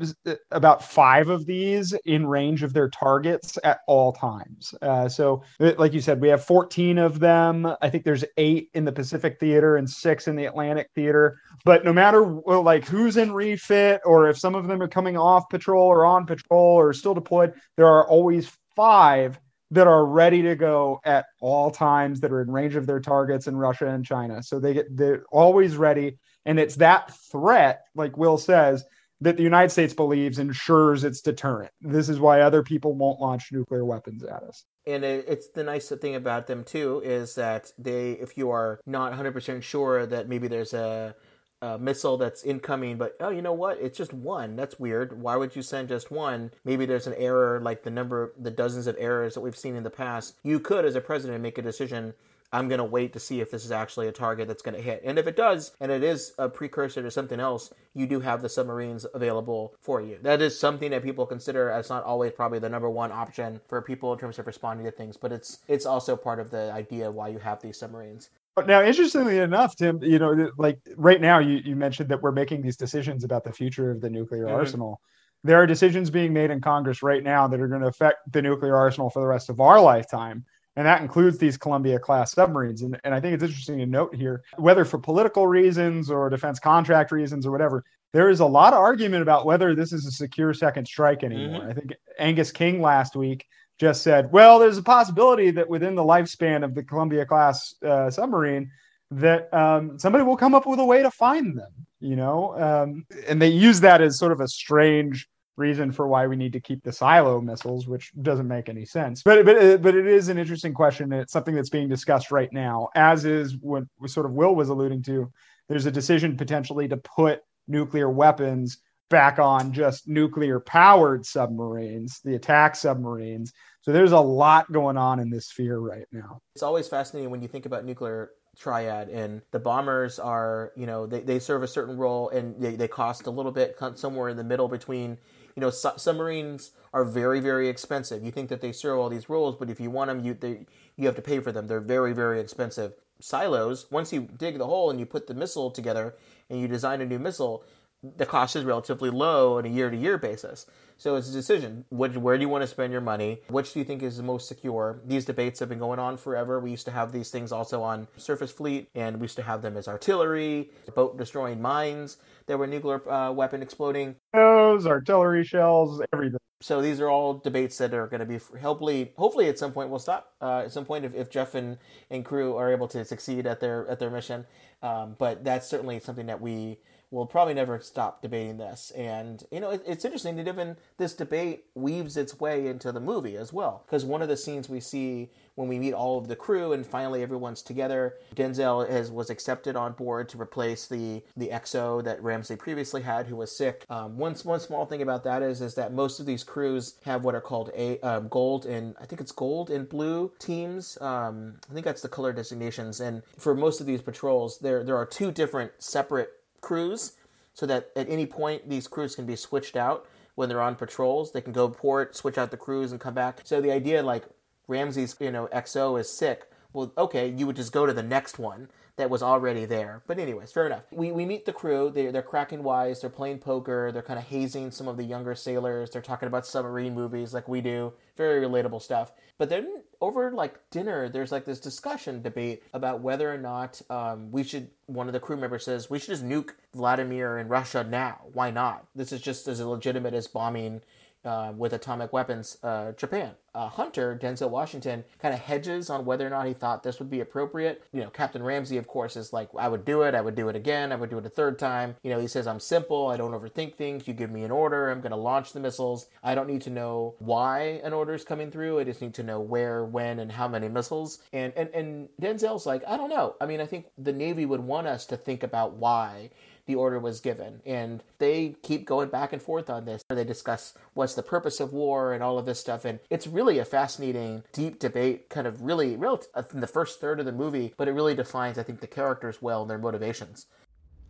about five of these in range of their targets at all times. Uh, so, like you said, we have 14 of them. I think there's eight in the Pacific Theater and six in the Atlantic Theater. But no matter well, like who's in refit or if some of them are coming off patrol or on patrol or still deployed, there are always five that are ready to go at all times that are in range of their targets in Russia and China. So they get they're always ready. And it's that threat, like Will says, that the United States believes ensures its deterrent. This is why other people won't launch nuclear weapons at us. And it's the nice thing about them too is that they, if you are not 100% sure that maybe there's a, a missile that's incoming, but oh, you know what? It's just one. That's weird. Why would you send just one? Maybe there's an error, like the number, the dozens of errors that we've seen in the past. You could, as a president, make a decision I'm going to wait to see if this is actually a target that's going to hit. And if it does, and it is a precursor to something else, you do have the submarines available for you. That is something that people consider as not always probably the number one option for people in terms of responding to things, but it's it's also part of the idea why you have these submarines. But now, interestingly enough, Tim, you know, like right now, you, you mentioned that we're making these decisions about the future of the nuclear mm-hmm. arsenal. There are decisions being made in Congress right now that are going to affect the nuclear arsenal for the rest of our lifetime and that includes these Columbia class submarines. And, and I think it's interesting to note here, whether for political reasons or defense contract reasons or whatever, there is a lot of argument about whether this is a secure second strike anymore. Mm-hmm. I think Angus King last week just said, well, there's a possibility that within the lifespan of the Columbia class uh, submarine, that um, somebody will come up with a way to find them, you know? Um, and they use that as sort of a strange reason for why we need to keep the silo missiles, which doesn't make any sense. But but but it is an interesting question. It's something that's being discussed right now, as is what sort of Will was alluding to. There's a decision potentially to put nuclear weapons back on just nuclear powered submarines, the attack submarines. So there's a lot going on in this sphere right now. It's always fascinating when you think about nuclear triad and the bombers are you know they, they serve a certain role and they, they cost a little bit somewhere in the middle between you know, su- submarines are very, very expensive. You think that they serve all these roles, but if you want them, you they, you have to pay for them. They're very, very expensive. Silos. Once you dig the hole and you put the missile together and you design a new missile, the cost is relatively low on a year-to-year basis. So it's a decision. Which, where do you want to spend your money? Which do you think is the most secure? These debates have been going on forever. We used to have these things also on surface fleet, and we used to have them as artillery, boat destroying mines. There were nuclear uh, weapon exploding. Those artillery shells, everything. So these are all debates that are going to be hopefully, hopefully at some point we'll stop. Uh, at some point, if, if Jeff and, and crew are able to succeed at their at their mission, um, but that's certainly something that we we'll probably never stop debating this. And, you know, it, it's interesting that even this debate weaves its way into the movie as well. Because one of the scenes we see when we meet all of the crew and finally everyone's together, Denzel has, was accepted on board to replace the, the XO that Ramsey previously had, who was sick. Um, one, one small thing about that is, is that most of these crews have what are called a um, gold and I think it's gold and blue teams. Um, I think that's the color designations. And for most of these patrols, there, there are two different separate crews so that at any point these crews can be switched out when they're on patrols. They can go port, switch out the crews, and come back. So the idea, like Ramsey's, you know, XO is sick. Well, okay, you would just go to the next one that was already there. But anyways, fair enough. We, we meet the crew. They, they're cracking wise. They're playing poker. They're kind of hazing some of the younger sailors. They're talking about submarine movies like we do. Very relatable stuff. But then over like dinner, there's like this discussion debate about whether or not um, we should. One of the crew members says we should just nuke Vladimir and Russia now. Why not? This is just as legitimate as bombing uh, with atomic weapons, uh, Japan. Uh, Hunter, Denzel Washington, kind of hedges on whether or not he thought this would be appropriate. You know, Captain Ramsey, of course, is like, I would do it, I would do it again, I would do it a third time. You know, he says, I'm simple, I don't overthink things, you give me an order, I'm going to launch the missiles. I don't need to know why an order is coming through, I just need to know where, when, and how many missiles. And, and, and Denzel's like, I don't know. I mean, I think the Navy would want us to think about why the order was given. And they keep going back and forth on this. They discuss what's the purpose of war and all of this stuff. And it's really a fascinating, deep debate, kind of really, real uh, in the first third of the movie, but it really defines, I think, the characters well and their motivations.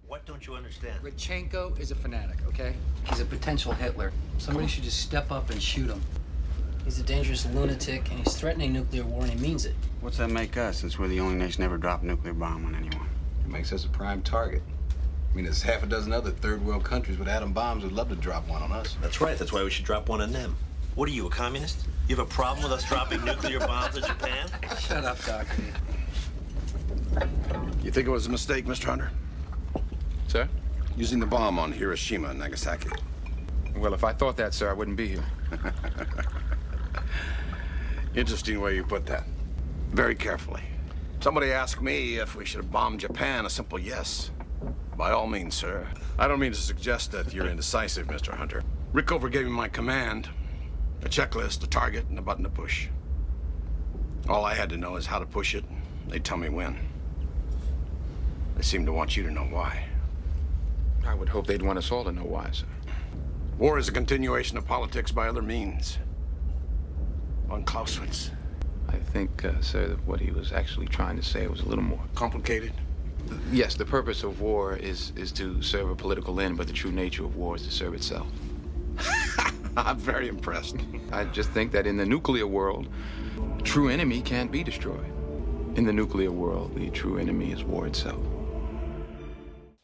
What don't you understand? Radchenko is a fanatic, okay? He's a potential Hitler. Somebody should just step up and shoot him. He's a dangerous lunatic, and he's threatening nuclear war, and he means it. What's that make us, since we're the only nation ever dropped a nuclear bomb on anyone? It makes us a prime target. I mean, there's half a dozen other third world countries with atom bombs who'd love to drop one on us. That's right. That's why we should drop one on them. What are you, a communist? You have a problem with us dropping nuclear bombs on Japan? Shut up, Doctor. You think it was a mistake, Mr. Hunter? Sir? Using the bomb on Hiroshima and Nagasaki. Well, if I thought that, sir, I wouldn't be here. Interesting way you put that. Very carefully. Somebody asked me if we should have bombed Japan. A simple yes by all means, sir. I don't mean to suggest that you're indecisive, Mr. Hunter. Rickover gave me my command, a checklist, a target, and a button to push. All I had to know is how to push it. They'd tell me when. They seem to want you to know why. I would hope they'd want us all to know why, sir. War is a continuation of politics by other means. Von Clausewitz. I think, uh, sir, that what he was actually trying to say was a little more complicated. Yes, the purpose of war is is to serve a political end, but the true nature of war is to serve itself. I'm very impressed. I just think that in the nuclear world, true enemy can't be destroyed. In the nuclear world, the true enemy is war itself.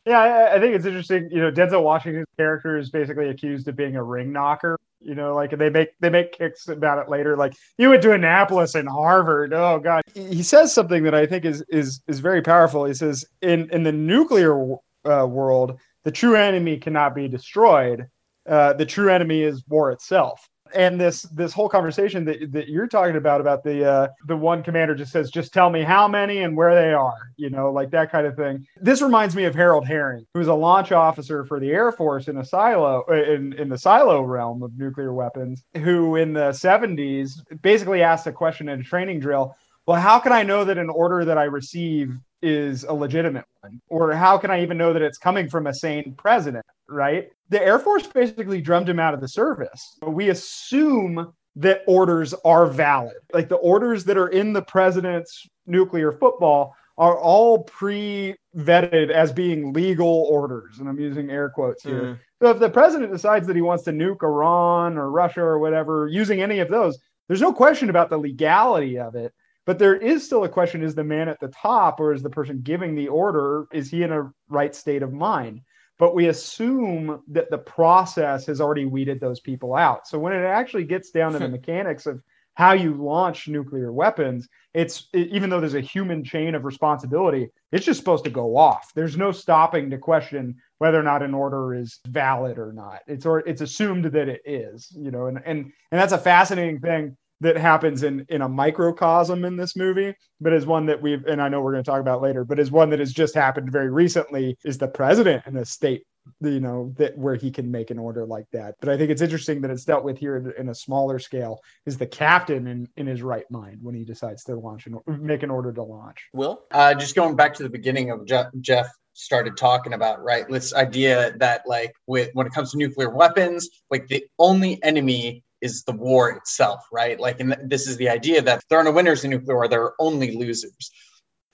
Yeah, I, I think it's interesting. You know, Denzel Washington's character is basically accused of being a ring knocker. You know, like they make they make kicks about it later. Like you went to Annapolis and Harvard. Oh God, he says something that I think is is is very powerful. He says in in the nuclear uh, world, the true enemy cannot be destroyed. Uh, the true enemy is war itself and this this whole conversation that, that you're talking about about the uh, the one commander just says just tell me how many and where they are you know like that kind of thing. This reminds me of Harold Hering who's a launch officer for the air force in a silo in, in the silo realm of nuclear weapons who in the 70s basically asked a question in a training drill well how can i know that an order that i receive is a legitimate one? Or how can i even know that it's coming from a sane president? Right the Air Force basically drummed him out of the service. We assume that orders are valid. Like the orders that are in the president's nuclear football are all pre vetted as being legal orders. And I'm using air quotes here. Mm. So if the president decides that he wants to nuke Iran or Russia or whatever, using any of those, there's no question about the legality of it. But there is still a question is the man at the top or is the person giving the order, is he in a right state of mind? But we assume that the process has already weeded those people out. So when it actually gets down to the mechanics of how you launch nuclear weapons, it's it, even though there's a human chain of responsibility, it's just supposed to go off. There's no stopping to question whether or not an order is valid or not. It's or it's assumed that it is, you know, and and and that's a fascinating thing that happens in in a microcosm in this movie but is one that we've and i know we're going to talk about later but is one that has just happened very recently is the president in a state you know that where he can make an order like that. But i think it's interesting that it's dealt with here in, a smaller scale is the captain in in his right mind when he decides to launch and make an order to launch. Will? Uh just going back to the beginning of jeff, jeff started talking about right this idea that like with when it comes to nuclear weapons like the only enemy is the war itself, right? Like, and this is the idea that there are no winners in nuclear war, there are only losers.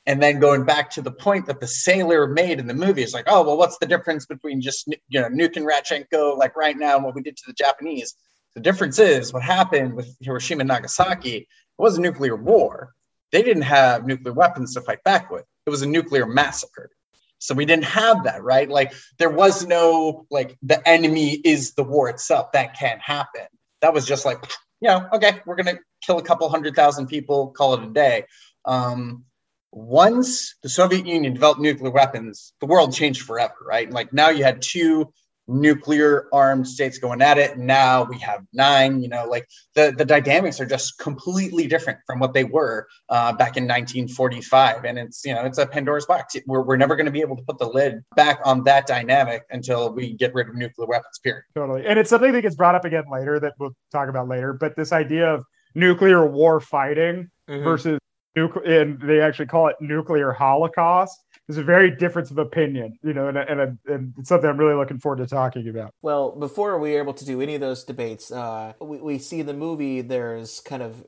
And then going back to the point that the sailor made in the movie is like, oh, well, what's the difference between just, you know, nuking Radchenko, like right now and what we did to the Japanese? The difference is what happened with Hiroshima and Nagasaki it was a nuclear war. They didn't have nuclear weapons to fight back with. It was a nuclear massacre. So we didn't have that, right? Like there was no like the enemy is the war itself. That can't happen that was just like, you know, okay, we're gonna kill a couple hundred thousand people, call it a day. Um, once the Soviet Union developed nuclear weapons, the world changed forever, right? Like now you had two nuclear armed states going at it. Now we have nine. You know, like the the dynamics are just completely different from what they were uh, back in 1945. And it's you know it's a Pandora's box. We're we're never going to be able to put the lid back on that dynamic until we get rid of nuclear weapons. Period. Totally. And it's something that gets brought up again later that we'll talk about later. But this idea of nuclear war fighting mm-hmm. versus nuclear, and they actually call it nuclear holocaust there's a very difference of opinion, you know, and, and, and it's something I'm really looking forward to talking about. Well, before we are able to do any of those debates, uh, we, we see in the movie there's kind of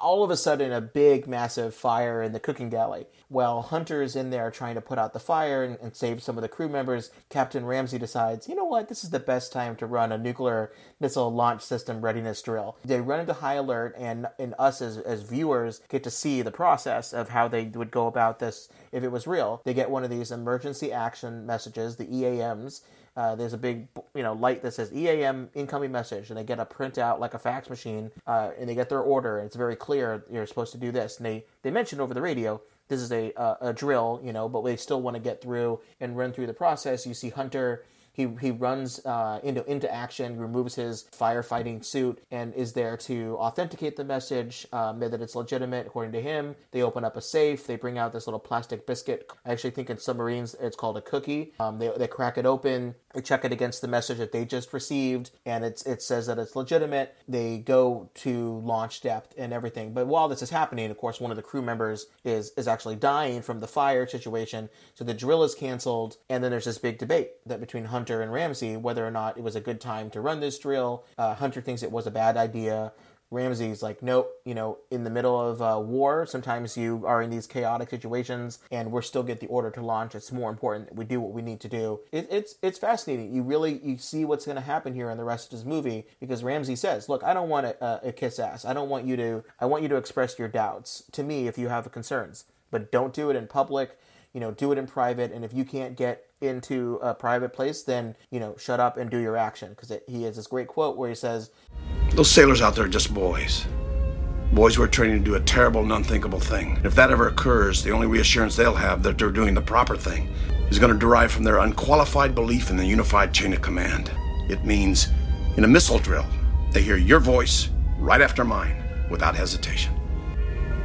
all of a sudden a big massive fire in the cooking galley while hunter is in there trying to put out the fire and, and, save some of the crew members captain ramsey decides you know what? This is the best time to run a nuclear missile launch system readiness drill. They run into high alert and, and us as, as viewers get to see the process of how they would go about this if it was real. They get one of these emergency action messages the eams uh, there's a big you know light that says EAM incoming message, and they get a printout like a fax machine, uh, and they get their order, and it's very clear you're supposed to do this. And they they mention over the radio this is a a drill, you know, but they still want to get through and run through the process. You see Hunter He he runs uh, into into action, removes his firefighting suit, and is there to authenticate the message um, that it's legitimate according to him. They open up a safe. They bring out this little plastic biscuit. I actually think in submarines it's called a cookie. Um, they they crack it open. They check it against the message that they just received, and it's it says that it's legitimate. They go to launch depth and everything. But while this is happening, of course, one of the crew members is is actually dying from the fire situation. So the drill is canceled, and then there's this big debate that between Hunter and Ramsey whether or not it was a good time to run this drill. Uh, Hunter thinks it was a bad idea. Ramsey's like, nope, you know, in the middle of uh, war, sometimes you are in these chaotic situations, and we're still get the order to launch. It's more important that we do what we need to do. It, it's it's fascinating. You really you see what's going to happen here in the rest of this movie because Ramsey says, look, I don't want a, a kiss ass. I don't want you to. I want you to express your doubts to me if you have concerns, but don't do it in public. You know, do it in private, and if you can't get into a private place, then you know, shut up and do your action. Because he has this great quote where he says, Those sailors out there are just boys. Boys who are training to do a terrible and unthinkable thing. If that ever occurs, the only reassurance they'll have that they're doing the proper thing is going to derive from their unqualified belief in the unified chain of command. It means in a missile drill, they hear your voice right after mine without hesitation.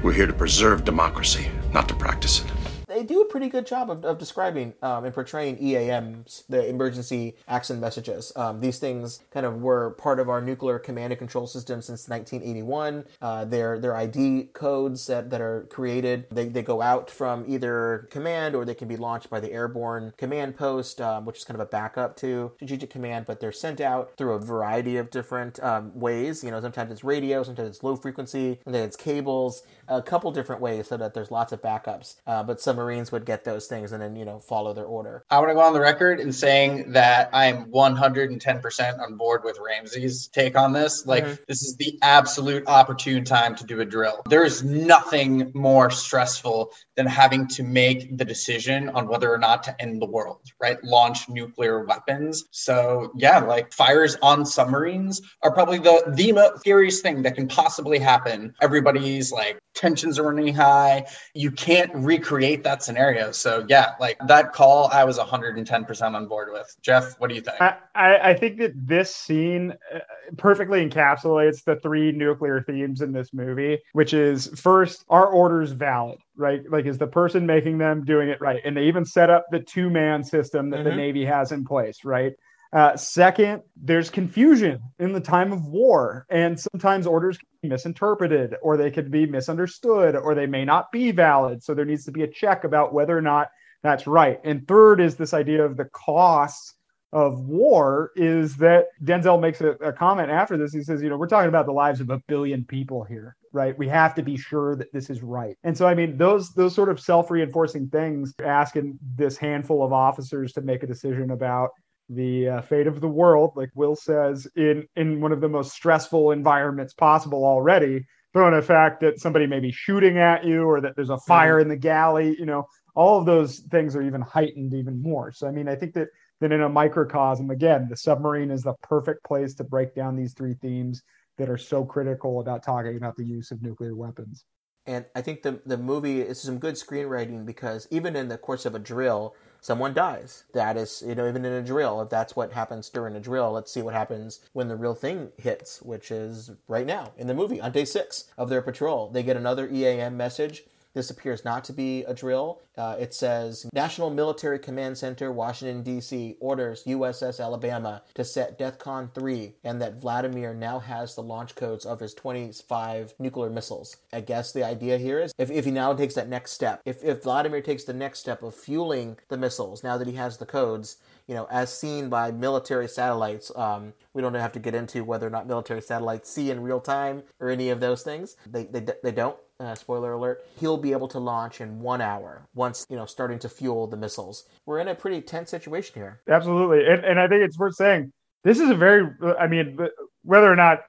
We're here to preserve democracy, not to practice it they do a pretty good job of, of describing um, and portraying EAMs, the emergency action messages. Um, these things kind of were part of our nuclear command and control system since 1981. Uh, they're, they're ID codes that, that are created. They, they go out from either command or they can be launched by the airborne command post, um, which is kind of a backup to strategic command, but they're sent out through a variety of different um, ways. You know, sometimes it's radio, sometimes it's low frequency, and then it's cables, a couple different ways so that there's lots of backups. Uh, but submarines would get those things and then, you know, follow their order. I want to go on the record in saying that I am 110% on board with Ramsey's take on this. Like, mm-hmm. this is the absolute opportune time to do a drill. There is nothing more stressful than having to make the decision on whether or not to end the world, right? Launch nuclear weapons. So, yeah, like fires on submarines are probably the, the most scariest thing that can possibly happen. Everybody's like, tensions are running high. You can't recreate that scenario. So yeah, like that call, I was 110% on board with. Jeff, what do you think? I, I think that this scene uh, perfectly encapsulates the three nuclear themes in this movie, which is first, our orders valid? Right? Like, is the person making them doing it right? And they even set up the two man system that mm-hmm. the Navy has in place, right? Uh, second, there's confusion in the time of war, and sometimes orders can be misinterpreted, or they could be misunderstood, or they may not be valid. So there needs to be a check about whether or not that's right. And third is this idea of the costs of war. Is that Denzel makes a, a comment after this? He says, you know, we're talking about the lives of a billion people here right we have to be sure that this is right and so i mean those those sort of self-reinforcing things asking this handful of officers to make a decision about the uh, fate of the world, like Will says, in in one of the most stressful environments possible already. Throw in the fact that somebody may be shooting at you, or that there's a fire in the galley. You know, all of those things are even heightened even more. So, I mean, I think that that in a microcosm, again, the submarine is the perfect place to break down these three themes that are so critical about talking about the use of nuclear weapons. And I think the the movie is some good screenwriting because even in the course of a drill, someone dies. That is, you know, even in a drill, if that's what happens during a drill, let's see what happens when the real thing hits, which is right now in the movie on day six of their patrol. They get another EAM message this appears not to be a drill. Uh, it says National Military Command Center, Washington, D.C., orders USS Alabama to set DEFCON 3 and that Vladimir now has the launch codes of his 25 nuclear missiles. I guess the idea here is if, if he now takes that next step, if, if Vladimir takes the next step of fueling the missiles, now that he has the codes, you know, as seen by military satellites. Um, we don't have to get into whether or not military satellites see in real time or any of those things. They, they, they don't uh, spoiler alert, he'll be able to launch in one hour once, you know, starting to fuel the missiles. We're in a pretty tense situation here. Absolutely. And, and I think it's worth saying this is a very, I mean, whether or not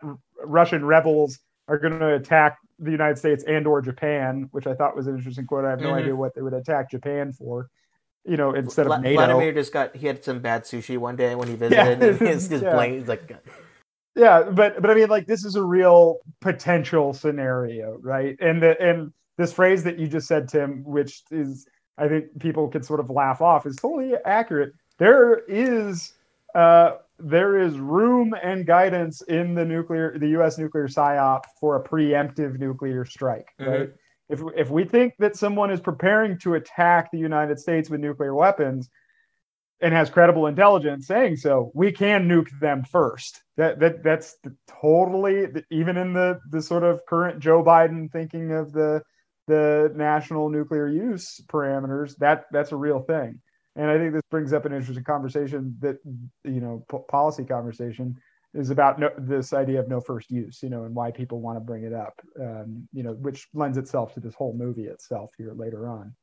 Russian rebels are going to attack the United States and or Japan, which I thought was an interesting quote. I have no mm-hmm. idea what they would attack Japan for. You know, instead of NATO. Vladimir just got he had some bad sushi one day when he visited. Yeah. and his, his yeah. he's like yeah but but i mean like this is a real potential scenario right and the and this phrase that you just said tim which is i think people can sort of laugh off is totally accurate there is uh, there is room and guidance in the nuclear, the U.S. nuclear psyop for a preemptive nuclear strike, right? If if we think that someone is preparing to attack the United States with nuclear weapons and has credible intelligence saying so, we can nuke them first. That that that's totally even in the the sort of current Joe Biden thinking of the the national nuclear use parameters. That that's a real thing. And I think this brings up an interesting conversation that you know p- policy conversation is about no, this idea of no first use, you know, and why people want to bring it up, um, you know, which lends itself to this whole movie itself here later on.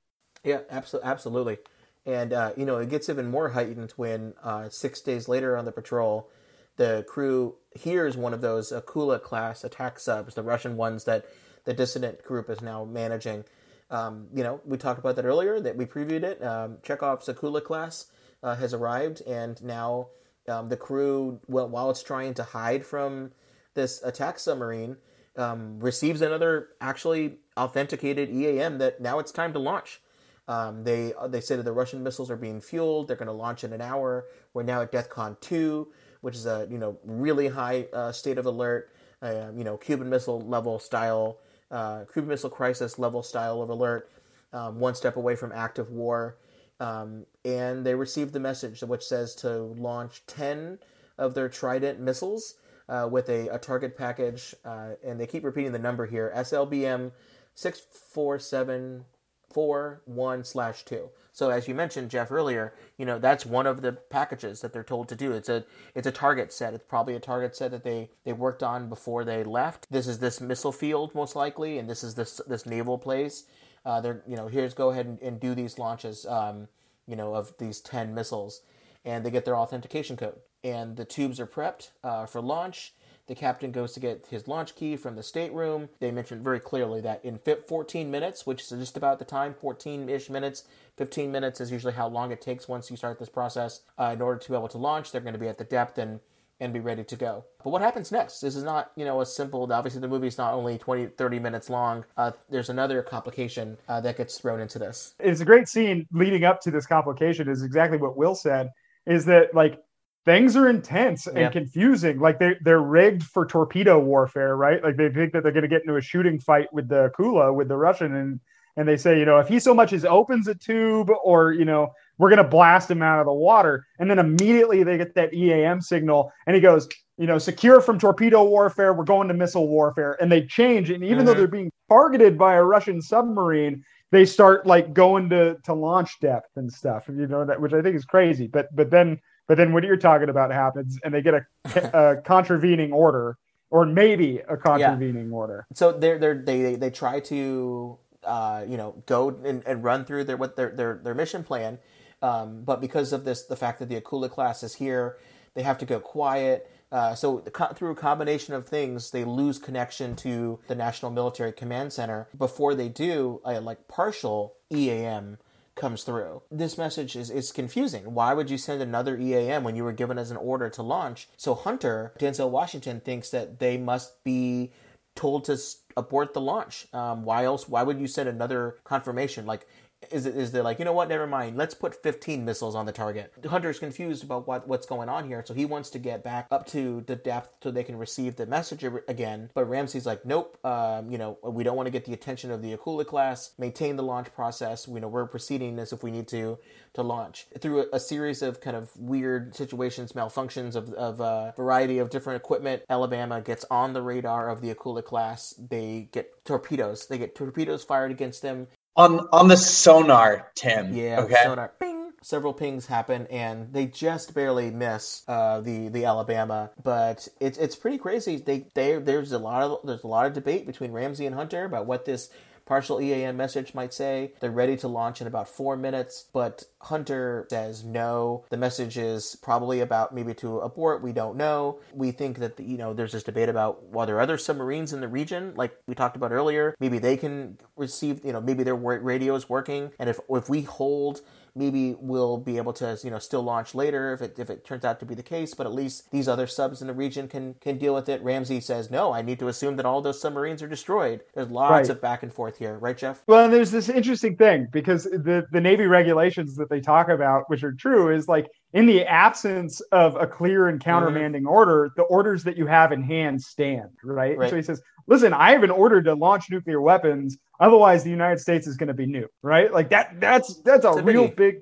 Yeah, absolutely, absolutely. And uh, you know, it gets even more heightened when uh, six days later on the patrol, the crew hears one of those Akula class attack subs, the Russian ones that the dissident group is now managing. Um, you know, we talked about that earlier. That we previewed it. Um, Chekhov's Akula class uh, has arrived, and now um, the crew, well, while it's trying to hide from this attack submarine, um, receives another actually authenticated EAM that now it's time to launch. Um, they they say that the Russian missiles are being fueled. They're going to launch in an hour. We're now at DEFCON two, which is a you know really high uh, state of alert. Uh, you know Cuban Missile level style, uh, Cuban Missile Crisis level style of alert. Um, one step away from active war, um, and they received the message which says to launch ten of their Trident missiles uh, with a, a target package, uh, and they keep repeating the number here: SLBM six four seven four one slash two. So as you mentioned, Jeff earlier, you know that's one of the packages that they're told to do. It's a it's a target set. It's probably a target set that they they worked on before they left. This is this missile field most likely, and this is this this naval place. Uh, they're you know here's go ahead and, and do these launches. Um, you know of these ten missiles, and they get their authentication code, and the tubes are prepped uh, for launch. The captain goes to get his launch key from the stateroom. They mentioned very clearly that in 14 minutes, which is just about the time, 14 ish minutes, 15 minutes is usually how long it takes once you start this process. Uh, in order to be able to launch, they're going to be at the depth and and be ready to go. But what happens next? This is not, you know, a simple. Obviously, the movie is not only 20, 30 minutes long. Uh, there's another complication uh, that gets thrown into this. It's a great scene leading up to this complication. Is exactly what Will said. Is that like things are intense and Yeah. confusing. Like they they're rigged for torpedo warfare, right? Like they think that they're going to get into a shooting fight with the Kula with the Russian, and and they say, you know, if he so much as opens a tube, or you know, we're going to blast him out of the water. And then immediately they get that EAM signal, and he goes, you know, secure from torpedo warfare, we're going to missile warfare, and they change. And even though Mhm. they're being targeted by a Russian submarine, they start like going to to launch depth and stuff. You know that, which I think is crazy. But but then but then what you're talking about happens, and they get a, a contravening order, or maybe a contravening order. So they're, they're, they they they try to uh, you know go and, and run through their what their their, their mission plan, um, but because of this the fact that the Akula class is here, they have to go quiet. Uh, so through a combination of things, they lose connection to the National Military Command Center. Before they do, a like partial EAM comes through. This message is, is confusing. Why would you send another EAM when you were given as an order to launch? So Hunter, Denzel Washington, thinks that they must be told to abort the launch. Um, why else? Why would you send another confirmation? Like, is is there like you know what? Never mind. Let's put 15 missiles on the target. Hunter's confused about what what's going on here, so he wants to get back up to the depth so they can receive the message again. But Ramsey's like, nope. Um, you know, we don't want to get the attention of the Akula class. Maintain the launch process. We know we're proceeding as if we need to to launch through a, a series of kind of weird situations, malfunctions of of a variety of different equipment. Alabama gets on the radar of the Akula class. They get torpedoes. They get torpedoes fired against them. On on the sonar, Tim. Yeah, Okay. sonar. Bing. Several pings happen, and they just barely miss uh, the the Alabama. But it's it's pretty crazy. They they there's a lot of there's a lot of debate between Ramsey and Hunter about what this partial EAM message might say. They're ready to launch in about four minutes, but Hunter says no. The message is probably about maybe to abort. We don't know. We think that you know there's this debate about well, there are other submarines in the region, like we talked about earlier. Maybe they can receive. You know, maybe their radio is working, and if if we hold maybe we'll be able to you know still launch later if it if it turns out to be the case but at least these other subs in the region can can deal with it. Ramsey says no i need to assume that all those submarines are destroyed. There's lots Right. of back and forth here right jeff? Well, and there's this interesting thing because the the Navy regulations that they talk about, which are true, is like in the absence of a clear and mm-hmm. countermanding order, the orders that you have in hand stand, right? Right. So he says, listen, I have an order to launch nuclear weapons. Otherwise, the United States is going to be new, right? Like that. That's that's a, It's real big.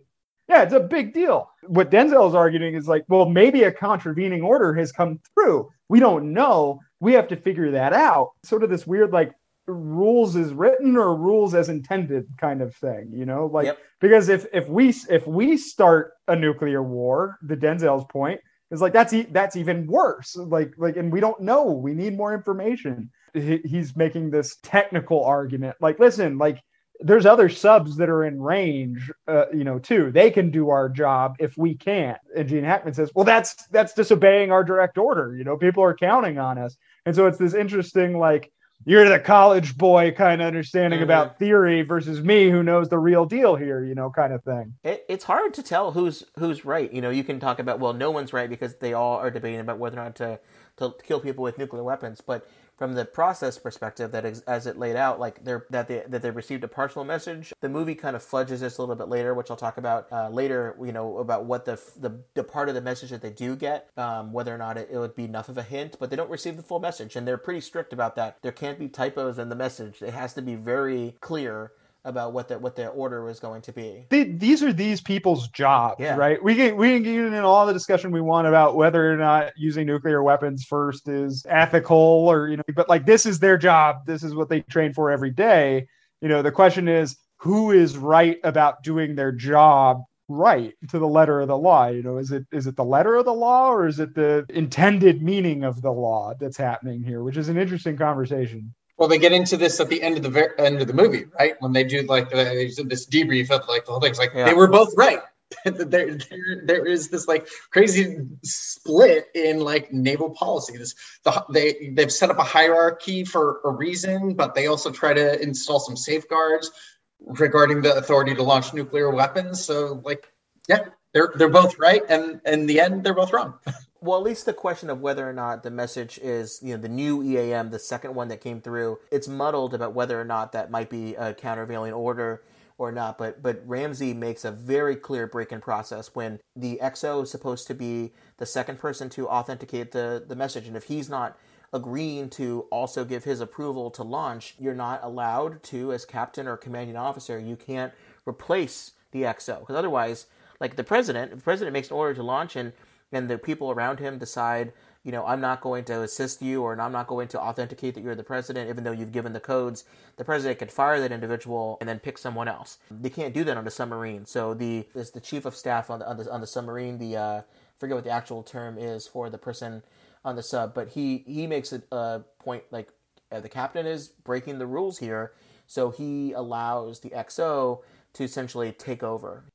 Yeah, it's a big deal. What Denzel is arguing is like, well, maybe a contravening order has come through. We don't know. We have to figure that out. Sort of this weird like rules is written or rules as intended kind of thing, you know? Like Yep. because if if we if we start a nuclear war, the Denzel's point is like that's e- that's even worse. Like like and we don't know. We need more information. He, he's making this technical argument. Like listen, like there's other subs that are in range, uh, you know, too. They can do our job if we can't. And Gene Hackman says, well, that's that's disobeying our direct order. You know, people are counting on us. And so it's this interesting, like, you're the college boy kind of understanding Mhm. about theory versus me who knows the real deal here, you know, kind of thing. It, it's hard to tell who's who's right. You know, you can talk about well, no one's right because they all are debating about whether or not to to kill people with nuclear weapons. But from the process perspective, that as it laid out, like they're that they that they received a partial message. The movie kind of fudges this a little bit later, which I'll talk about uh, later. You know about what the, the the part of the message that they do get, um, whether or not it, it would be enough of a hint, but they don't receive the full message, and they're pretty strict about that. There can't be typos in the message. It has to be very clear about what the what their order was going to be. They, these are these people's jobs, Yeah. right? We can we can get into all the discussion we want about whether or not using nuclear weapons first is ethical or you know, but like this is their job. This is what they train for every day. You know, the question is who is right about doing their job right to the letter of the law you know is it is it the letter of the law or is it the intended meaning of the law that's happening here which is an interesting conversation Well, they get into this at the end of the ver- end of the movie, right? When they do like the, they do this debrief of like the whole thing. It's like Yeah. they were both right. there, there, there is this like crazy split in like naval policy. This the, they they've set up a hierarchy for a reason, but they also try to install some safeguards regarding the authority to launch nuclear weapons. So like, yeah, they're they're both right, and in the end, they're both wrong. Well, at least the question of whether or not the message is, you know, the new EAM, the second one that came through, it's muddled about whether or not that might be a countervailing order or not. But but Ramsey makes a very clear break-in process when the XO is supposed to be the second person to authenticate the the message, and if he's not agreeing to also give his approval to launch, you're not allowed to, as captain or commanding officer, you can't replace the XO because otherwise, like the president, the president makes an order to launch and and the people around him decide, you know, I'm not going to assist you or I'm not going to authenticate that you're the president, even though you've given the codes, the president could fire that individual and then pick someone else. They can't do that on a submarine. So the is the chief of staff on the on the, on the submarine, the uh, forget what the actual term is for the person on the sub, but he he makes a, a point like uh, the captain is breaking the rules here, so he allows the XO to essentially take over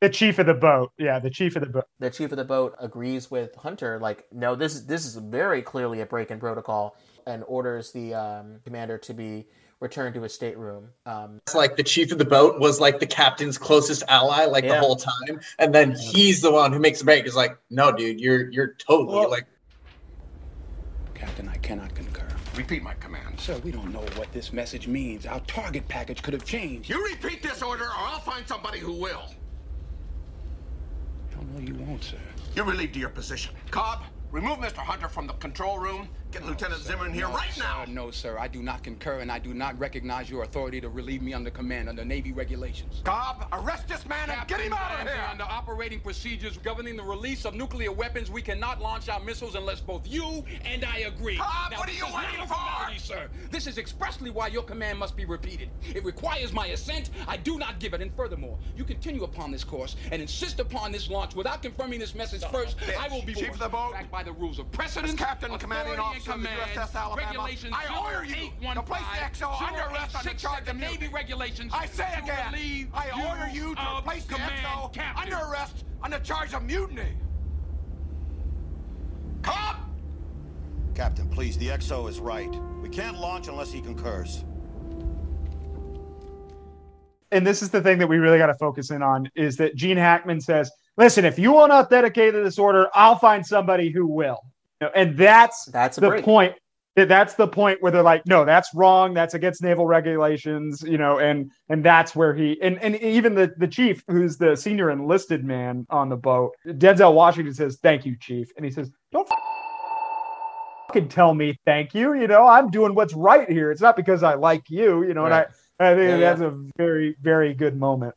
the chief of the boat yeah the chief of the boat the chief of the boat agrees with Hunter, like, no, this is this is very clearly a break in protocol, and orders the um, commander to be returned to his stateroom. Um, It's like the chief of the boat was like the captain's closest ally, like the whole time, and then he's the one who makes the break. He's like, "No, dude, you're you're totally like." Captain, I cannot concur. Repeat my command. Sir, we don't know what this message means. Our target package could have changed. You repeat this order, or I'll find somebody who will. No, you won't, sir. You're relieved of your position. Cobb, remove Mr. Hunter from the control room. Get Lieutenant oh, Zimmer in here No, right sir, now. No, sir, I do not concur, and I do not recognize your authority to relieve me under command under Navy regulations. Cobb, arrest this man and get him out of Captain, here. Under operating procedures governing the release of nuclear weapons, we cannot launch our missiles unless both you and I agree. Cobb, Now, what are you waiting for? sir. This is expressly why your command must be repeated. It requires my assent. I do not give it. And furthermore, you continue upon this course and insist upon this launch without confirming this message first. bitch. I will be Chief of the boat. by the rules of precedence, Captain Commanding Officer of and the command, USS Alabama, regulations I order you to place the XO under arrest under 0867 charge of Navy regulations. I say again, I order you to place the XO under arrest under charge of mutiny. Cobb! Captain, please, the XO is right. We can't launch unless he concurs. and this is the thing that we really got to focus in on is that Gene Hackman says, "Listen, if you won't authenticate this order, I'll find somebody who will." Know, and that's That's the break. point. that's the point where they're like, no, that's wrong. That's against naval regulations, you know, and and that's where he and and even the the chief, who's the senior enlisted man on the boat, Denzel Washington says, "Thank you, chief," and he says, "Don't fucking tell me thank you. You know, I'm doing what's right here. It's not because I like you, you know." Right. And I I think Yeah, that's yeah. a very very good moment.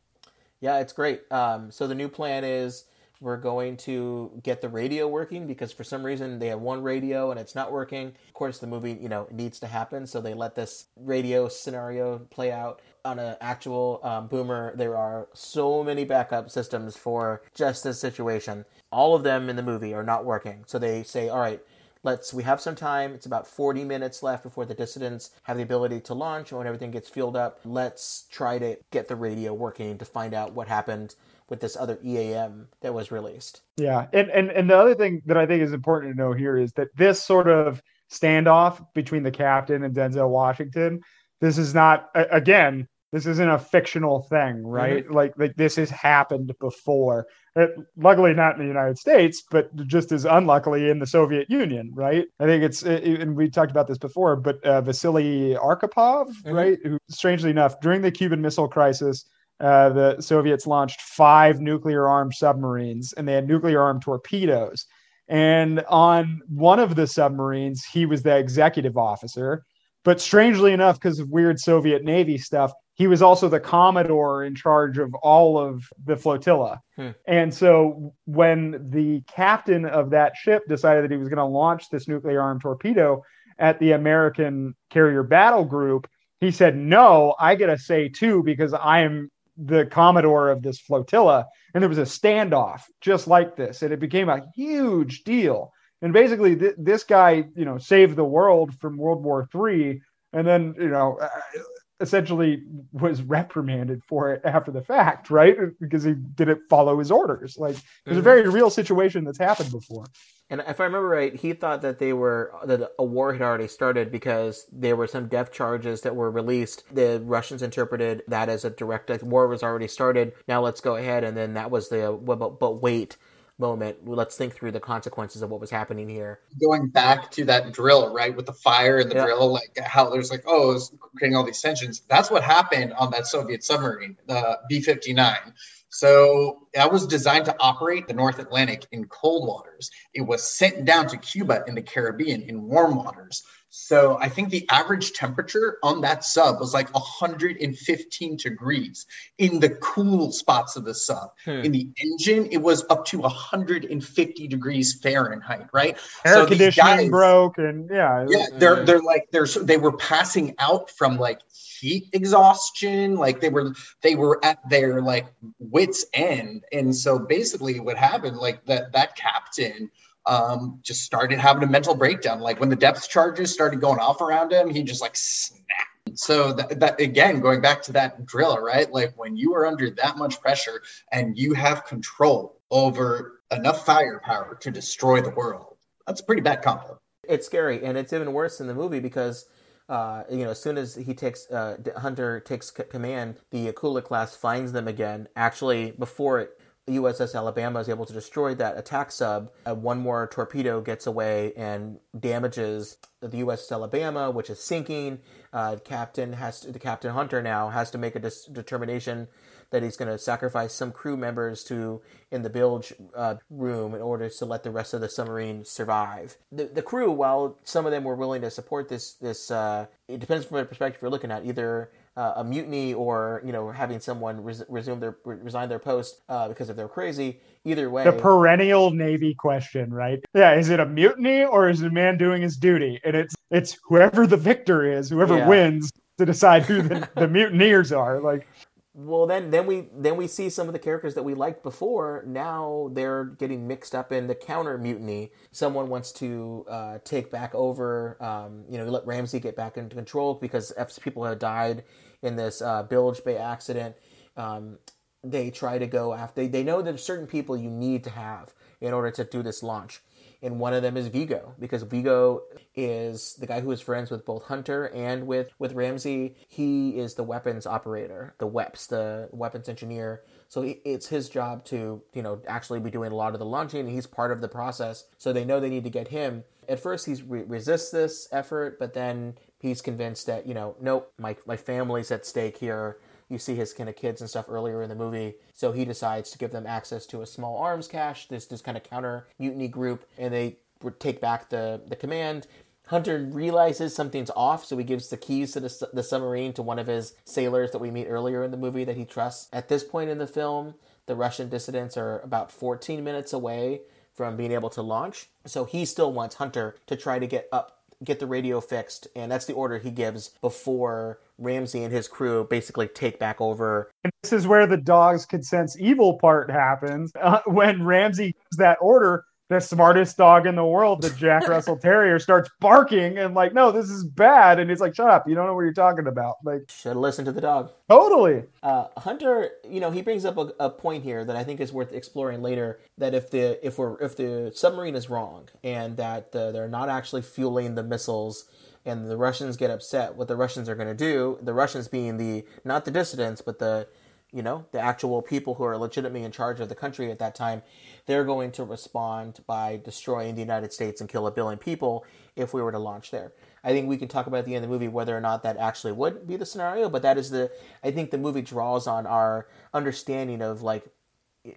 Yeah, it's great. Um, so the new plan is we're going to get the radio working because for some reason they have one radio and it's not working. Of course, the movie you know needs to happen, so they let this radio scenario play out on an actual um, boomer. There are so many backup systems for just this situation. All of them in the movie are not working, so they say, "All right." let's we have some time it's about 40 minutes left before the dissidents have the ability to launch and when everything gets fueled up let's try to get the radio working to find out what happened with this other eam that was released Yeah, and and and the other thing that I think is important to know here is that this sort of standoff between the captain and Denzel Washington, this is not again, this isn't a fictional thing, right? Like like this has happened before. Uh, luckily, not in the United States, but just as unluckily in the Soviet Union, right? I think it's it- it- and we talked about this before, but uh, Vasily Arkhipov, right? Who, strangely enough, during the Cuban Missile Crisis. Uh, the Soviets launched five nuclear armed submarines and they had nuclear armed torpedoes. And on one of the submarines, he was the executive officer. But strangely enough, because of weird Soviet Navy stuff, he was also the commodore in charge of all of the flotilla. Hmm. And so when the captain of that ship decided that he was going to launch this nuclear armed torpedo at the American carrier battle group, he said, No, I get a say too because I am the commodore of this flotilla. And there was a standoff just like this. And it became a huge deal. And basically, th- this guy, you know, saved the world from World War three And then, you know, uh, essentially was reprimanded for it after the fact, right? Because he didn't follow his orders. Like, there's a Mhm. very real situation that's happened before. and if i remember right he thought that they were that a war had already started because there were some depth charges that were released the russians interpreted that as a direct like, war was already started now let's go ahead and then that was the but, but wait moment let's think through the consequences of what was happening here going back to that drill, right, with the fire and the Yeah. drill, like how there's like, oh, it's creating all these tensions. That's what happened on that Soviet submarine, the B 59. So that was designed to operate the North Atlantic in cold waters. It was sent down to Cuba in the Caribbean in warm waters. So I think the average temperature on that sub was like 115 degrees in the cool spots of the sub. Hmm. In the engine, it was up to 150 degrees Fahrenheit, right? Air So conditioning guys- broke, and yeah, yeah, they're they're like they're they were passing out from like heat exhaustion, like they were they were at their like wits end, and so basically what happened, like that that captain um just started having a mental breakdown. Like when the depth charges started going off around him, he just like snapped. So that, that again, going back to that drill, right? Like when you are under that much pressure and you have control over enough firepower to destroy the world, that's a pretty bad combo. it's scary and it's even worse in the movie because uh, you know as soon as he takes uh, hunter takes c- command the akula class finds them again actually before it uss alabama is able to destroy that attack sub. Uh, one more torpedo gets away and damages the uss alabama which is sinking. Uh, captain has to, the captain hunter now has to make a dis- determination that he's going to sacrifice some crew members to in the bilge uh, room in order to let the rest of the submarine survive. The, the crew, while some of them were willing to support this, this uh, it depends from the perspective you're looking at, either uh, a mutiny or you know having someone res- resume their resign their post uh, because if they're crazy. Either way, the perennial Navy question, right? Yeah, is it a mutiny or is a man doing his duty? And it's it's whoever the victor is, whoever Yeah. wins to decide who the, the mutineers are. Like, Well, then, then we then we see some of the characters that we liked before. Now they're getting mixed up in the counter mutiny. Someone wants to uh, take back over. Um, you know, let Ramsey get back into control because people have died in this uh, Bilge Bay accident. Um, they try to go after. They, they know there's certain people you need to have in order to do this launch. And one of them is Viggo because Viggo is the guy who is friends with both Hunter and with with Ramsey. He is the weapons operator, the WEPS, the weapons engineer. So it's his job to you know actually be doing a lot of the launching. And he's part of the process. So they know they need to get him. at first he re- resists this effort, but then he's convinced that you know, nope, my my family's at stake here. You see his kind of kids and stuff earlier in the movie, so he decides to give them access to a small arms cache, this this kind of counter mutiny group, and they take back the the command. Hunter realizes something's off, so he gives the keys to the, the submarine to one of his sailors that we meet earlier in the movie that he trusts. At this point in the film, the Russian dissidents are about 14 minutes away from being able to launch. So he still wants Hunter to try to get up, get the radio fixed, and that's the order he gives before Ramsey and his crew basically take back over. And this is where the dogs can sense evil part happens. Uh, when Ramsey gives that order, the smartest dog in the world, the Jack Russell Terrier, starts barking and like, no, this is bad. And he's like, shut up, you don't know what you're talking about. Like, should have listened to the dog. Totally. Uh, Hunter, you know, he brings up a, a, point here that I think is worth exploring later. That if the if we're if the submarine is wrong and that uh, they're not actually fueling the missiles. And the Russians get upset. What the Russians are going to do, the Russians being the not the dissidents, but the you know the actual people who are legitimately in charge of the country at that time they're going to respond by destroying the United States and kill a billion people if we were to launch there. I think we can talk about at the end of the movie whether or not that actually would be the scenario, but that is the I think the movie draws on our understanding of like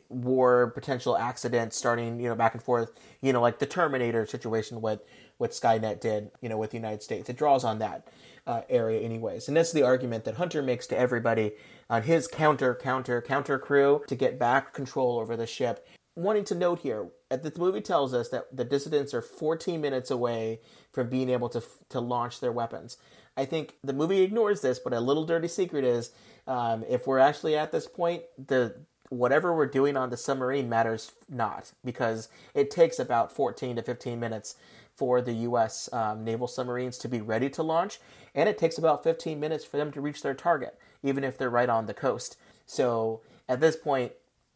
war potential accidents starting you know back and forth you know like the terminator situation what what skynet did you know with the united states it draws on that uh, area anyways and that's the argument that hunter makes to everybody on his counter counter counter crew to get back control over the ship wanting to note here the movie tells us that the dissidents are 14 minutes away from being able to to launch their weapons. I think the movie ignores this, but a little dirty secret is um, if we're actually at this point, the whatever we're doing on the submarine matters not because it takes about 14 to 15 minutes for the U.S. Um, naval submarines to be ready to launch, and it takes about 15 minutes for them to reach their target, even if they're right on the coast. So at this point,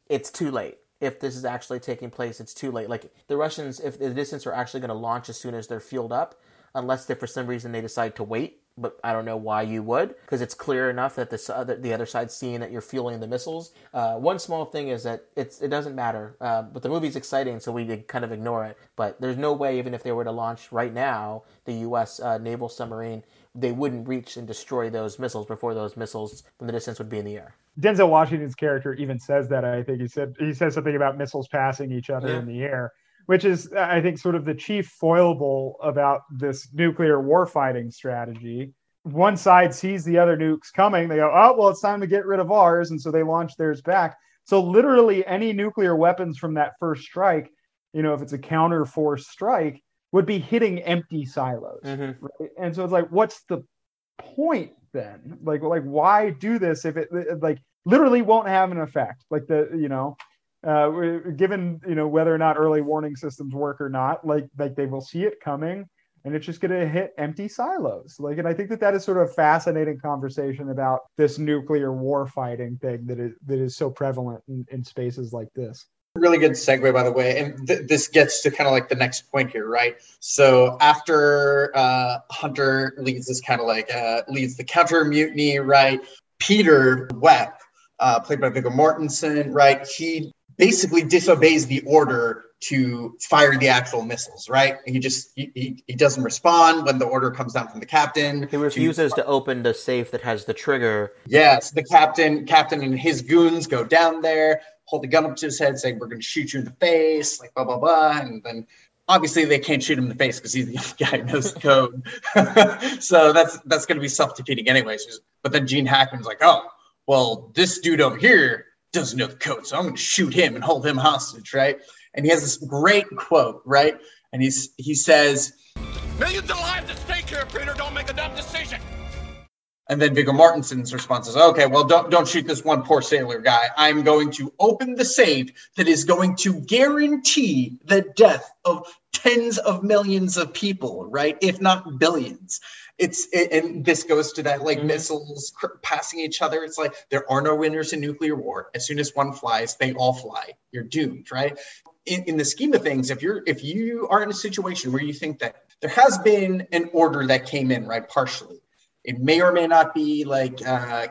it's too late if this is actually taking place, it's too late. Like the Russians, if the distance are actually going to launch as soon as they're fueled up, unless they for some reason they decide to wait. But I don't know why you would, because it's clear enough that this other, the other side's seeing that you're fueling the missiles. Uh, one small thing is that it's it doesn't matter, uh, but the movie's exciting, so we kind of ignore it. But there's no way, even if they were to launch right now, the U.S. Uh, naval submarine, they wouldn't reach and destroy those missiles before those missiles from the distance would be in the air. Denzel Washington's character even says that. I think he said he says something about missiles passing each other yeah. in the air, which is I think sort of the chief foible about this nuclear warfighting strategy. One side sees the other nukes coming, they go, "Oh, well, it's time to get rid of ours," and so they launch theirs back. So literally, any nuclear weapons from that first strike, you know, if it's a counter force strike, would be hitting empty silos. Mm-hmm. Right? And so it's like, what's the point then? Like, like why do this if it like literally won't have an effect? Like the you know, uh, given you know whether or not early warning systems work or not, like like they will see it coming. And it's just going to hit empty silos. Like, and I think that that is sort of a fascinating conversation about this nuclear war fighting thing that is that is so prevalent in, in spaces like this really good segue by the way and th- this gets to kind of like the next point here right? So after uh, hunter leads this kind of like uh, leads the counter mutiny right? Peter Wepp, uh, played by viggo mortensen right? He basically disobeys the order to fire the actual missiles right? He just he, he, he doesn't respond when the order comes down from the captain he refuses to, to open the safe that has the trigger. Yes the captain captain and his goons go down there hold the gun up to his head, saying, "We're going to shoot you in the face," like blah blah blah, and then obviously they can't shoot him in the face because he's the only guy who knows the code. so that's that's going to be self defeating anyways. But then Gene Hackman's like, "Oh, well, this dude over here doesn't know the code, so I'm going to shoot him and hold him hostage, right?" And he has this great quote, right? And he's he says, "Millions of lives at stake here, Peter. Don't make a dumb decision." And then Viggo Mortensen's response is, okay, well, don't don't shoot this one poor sailor guy. I'm going to open the safe that is going to guarantee the death of tens of millions of people, right? If not billions. It's it, and this goes to that like mm-hmm. missiles cr- passing each other. It's like there are no winners in nuclear war. As soon as one flies, they all fly. You're doomed, right? In, in the scheme of things, if you're if you are in a situation where you think that there has been an order that came in, right, partially it may or may not be like uh,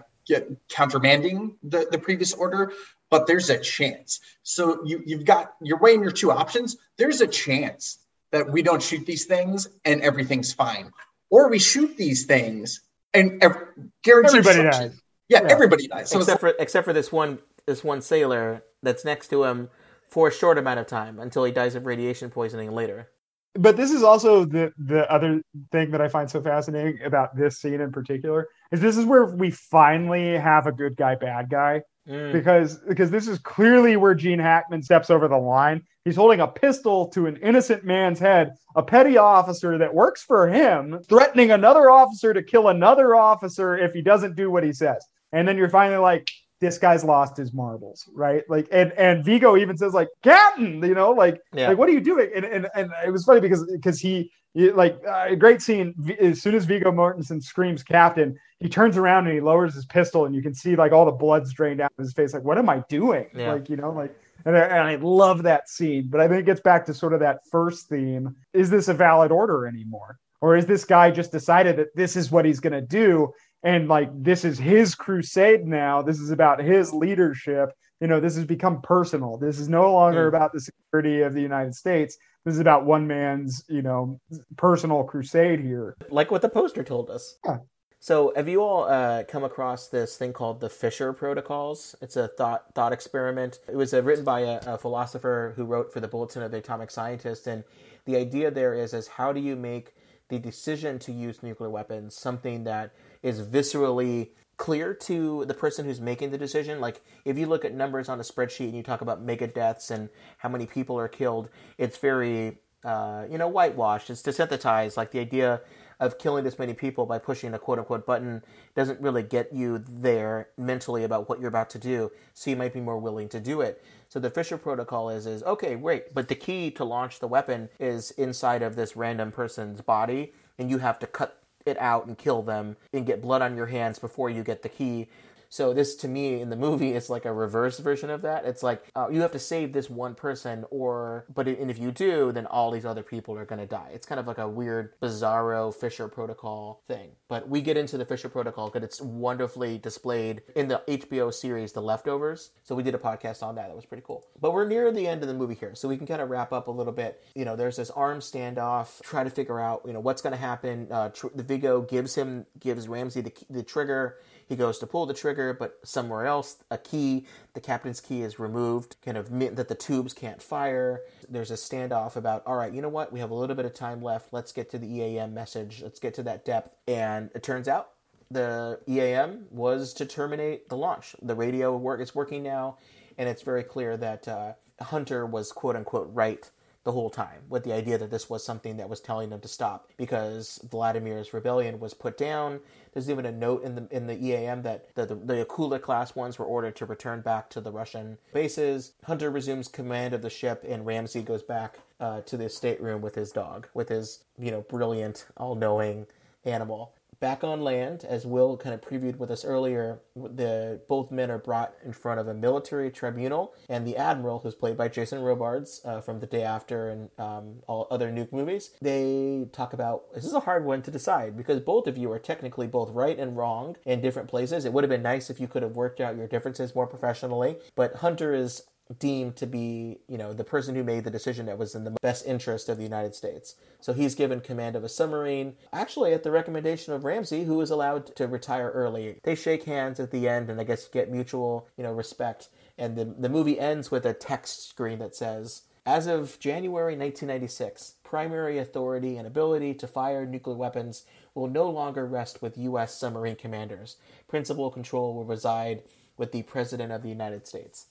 countermanding the, the previous order, but there's a chance. So you, you've got, you're weighing your two options. There's a chance that we don't shoot these things and everything's fine, or we shoot these things and ev- guaranteed Everybody dies. Yeah, Yeah. everybody dies. So except for except for this one this one sailor that's next to him for a short amount of time until he dies of radiation poisoning later. But this is also the the other thing that I find so fascinating about this scene in particular is this is where we finally have a good guy bad guy Mm. because because this is clearly where Gene Hackman steps over the line. He's holding a pistol to an innocent man's head, a petty officer that works for him, threatening another officer to kill another officer if he doesn't do what he says. And then you're finally like, this guy's lost his marbles, right? Like, and and Viggo even says like, Captain, you know, like, Yeah. like what are you doing? And and and it was funny because because he. he- Like uh, a great scene. As soon as Viggo Mortensen screams "Captain," he turns around and he lowers his pistol, and you can see like all the blood's drained out of his face. Like, what am I doing? Yeah. Like, you know, like, and I, and I love that scene. But I think it gets back to sort of that first theme: is this a valid order anymore, or is this guy just decided that this is what he's going to do, and like this is his crusade now? This is about his leadership. You know, this has become personal. This is no longer Mm. about the security of the United States. This is about one man's, you know, personal crusade here. Like what the poster told us. Yeah. So, have you all uh, come across this thing called the Fisher Protocols? It's a thought thought experiment. It was uh, written by a, a philosopher who wrote for the Bulletin of the Atomic Scientist, and the idea there is is how do you make the decision to use nuclear weapons something that is viscerally clear to the person who's making the decision. Like if you look at numbers on a spreadsheet and you talk about mega deaths and how many people are killed, it's very uh, you know whitewashed. It's desensitized. Like the idea of killing this many people by pushing a quote unquote button doesn't really get you there mentally about what you're about to do. So you might be more willing to do it. So the Fisher protocol is is okay, great, but the key to launch the weapon is inside of this random person's body, and you have to cut it out and kill them and get blood on your hands before you get the key. So this to me in the movie is like a reverse version of that. It's like uh, you have to save this one person, or but it, and if you do, then all these other people are going to die. It's kind of like a weird, bizarro Fisher Protocol thing. But we get into the Fisher Protocol because it's wonderfully displayed in the HBO series The Leftovers. So we did a podcast on that. That was pretty cool. But we're near the end of the movie here, so we can kind of wrap up a little bit. You know, there's this arms standoff. Try to figure out you know what's going to happen. Uh, tr- the Viggo gives him gives Ramsey the the trigger. He goes to pull the trigger, but somewhere else, a key, the captain's key is removed, kind of meant that the tubes can't fire. There's a standoff about, all right, you know what? We have a little bit of time left. Let's get to the EAM message. Let's get to that depth. And it turns out the EAM was to terminate the launch. The radio work is working now, and it's very clear that uh, Hunter was quote unquote right the whole time with the idea that this was something that was telling them to stop because Vladimir's rebellion was put down. There's even a note in the in the EAM that the, the, the Akula class ones were ordered to return back to the Russian bases. Hunter resumes command of the ship, and Ramsey goes back uh, to the stateroom with his dog, with his you know brilliant, all-knowing animal. Back on land, as Will kind of previewed with us earlier, the both men are brought in front of a military tribunal, and the admiral, who's played by Jason Robards uh, from The Day After and um, all other nuke movies, they talk about this is a hard one to decide because both of you are technically both right and wrong in different places. It would have been nice if you could have worked out your differences more professionally, but Hunter is deemed to be, you know, the person who made the decision that was in the best interest of the United States. So he's given command of a submarine, actually at the recommendation of Ramsey, who is allowed to retire early. They shake hands at the end and I guess get mutual, you know, respect. And the, the movie ends with a text screen that says, as of January 1996, primary authority and ability to fire nuclear weapons will no longer rest with U.S. submarine commanders. Principal control will reside with the President of the United States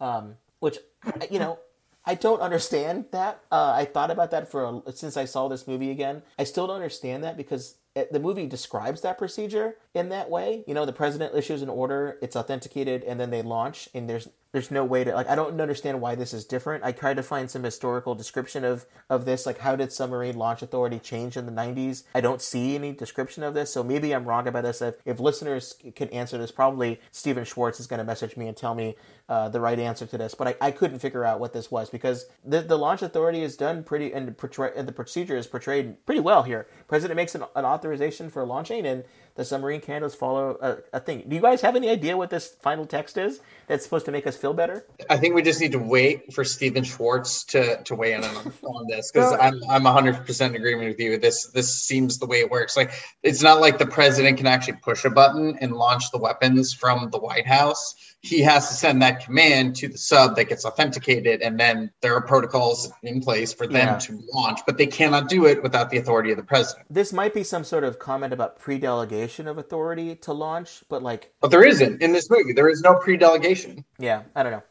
um, which you know I don't understand that. Uh, I thought about that for a, since I saw this movie again. I still don't understand that because it, the movie describes that procedure in that way. You know, the president issues an order, it's authenticated, and then they launch, and there's there's no way to like I don't understand why this is different. I tried to find some historical description of of this, like how did submarine launch authority change in the 90s? I don't see any description of this, so maybe I'm wrong about this. If, if listeners can answer this, probably Stephen Schwartz is going to message me and tell me uh, the right answer to this. But I, I couldn't figure out what this was because the the launch authority is done pretty and, portray, and the procedure is portrayed pretty well here. President makes an, an authorization for launching, and the submarine cannons follow a, a thing. Do you guys have any idea what this final text is that's supposed to make us feel better? I think we just need to wait for Stephen Schwartz to, to weigh in on, on this because I'm I'm 100 percent in agreement with you. This this seems the way it works. Like it's not like the president can actually push a button and launch the weapons from the White House. He has to send that command to the sub that gets authenticated, and then there are protocols in place for them Yeah. to launch. But they cannot do it without the authority of the president. This might be some sort of comment about pre-delegation of authority to launch, but like, But there isn't in this movie. There is no pre-delegation. yeah, I don't know.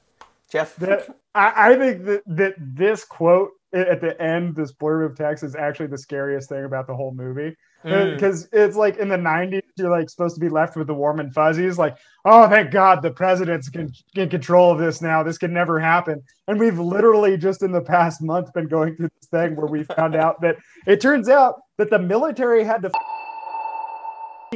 Jeff, That, I, I think that, that this quote at the end, this blurb of text, is actually the scariest thing about the whole movie. Mm. Because it's like in the 90s, you're like supposed to be left with the warm and fuzzies, like, oh, thank God the president's in, in control of this now. This can never happen. And we've literally just in the past month been going through this thing where we found out that it turns out that the military had to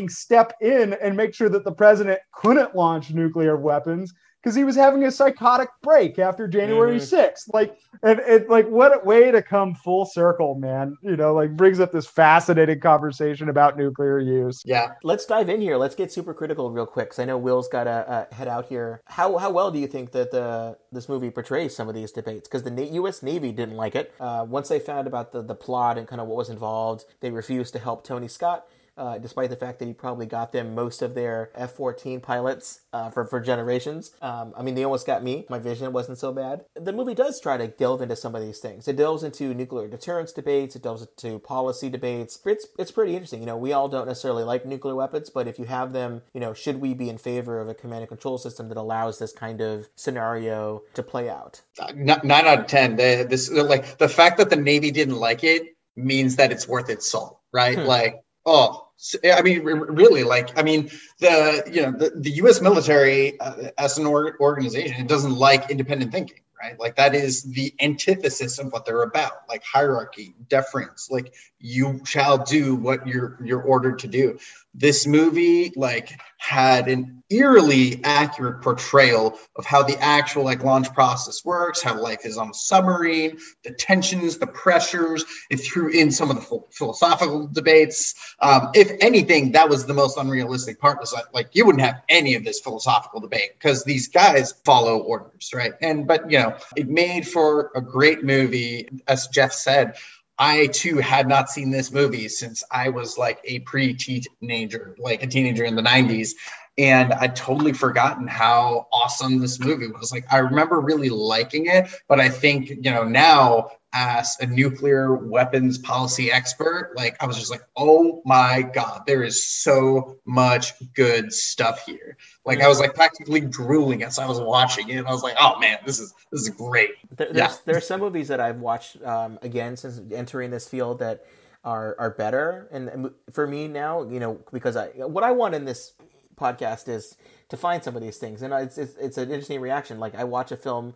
step in and make sure that the president couldn't launch nuclear weapons because he was having a psychotic break after January Mhm. 6th. Like, and it like what a way to come full circle, man. You know, like brings up this fascinating conversation about nuclear use. Yeah. let's dive in here. Let's get super critical real quick because I know Will's got to uh, head out here. How how well do you think that the this movie portrays some of these debates? Because the Na- U.S. Navy didn't like it. Uh, once they found about the the plot and kind of what was involved, they refused to help Tony Scott. Uh, despite the fact that he probably got them most of their F-14 pilots uh, for for generations, um, I mean they almost got me. My vision wasn't so bad. The movie does try to delve into some of these things. It delves into nuclear deterrence debates. It delves into policy debates. It's it's pretty interesting. You know, we all don't necessarily like nuclear weapons, but if you have them, you know, should we be in favor of a command and control system that allows this kind of scenario to play out? Nine out of ten. The, this like the fact that the Navy didn't like it means that it's worth its salt, right? Hmm. Like, oh, I mean, really, like, I mean, the you know the, the U.S. military uh, as an or- organization, it doesn't like independent thinking, right? Like that is the antithesis of what they're about, like hierarchy, deference, like you shall do what you're you're ordered to do. This movie like had an eerily accurate portrayal of how the actual like launch process works, how life is on a submarine, the tensions, the pressures. It threw in some of the ph- philosophical debates. Um, if anything, that was the most unrealistic part. Was like, like you wouldn't have any of this philosophical debate because these guys follow orders, right? And but you know, it made for a great movie, as Jeff said. I too had not seen this movie since I was like a pre-teenager, like a teenager in the 90s. And I'd totally forgotten how awesome this movie was. Like I remember really liking it, but I think, you know, now as a nuclear weapons policy expert, like I was just like, oh my God, there is so much good stuff here. Like I was like practically drooling as I was watching it. I was like, oh man, this is this is great. There, there's Yeah. there are some movies that I've watched um, again since entering this field that are are better, and and for me now, you know, because I what I want in this podcast is to find some of these things, and it's it's, it's an interesting reaction. Like I watch a film,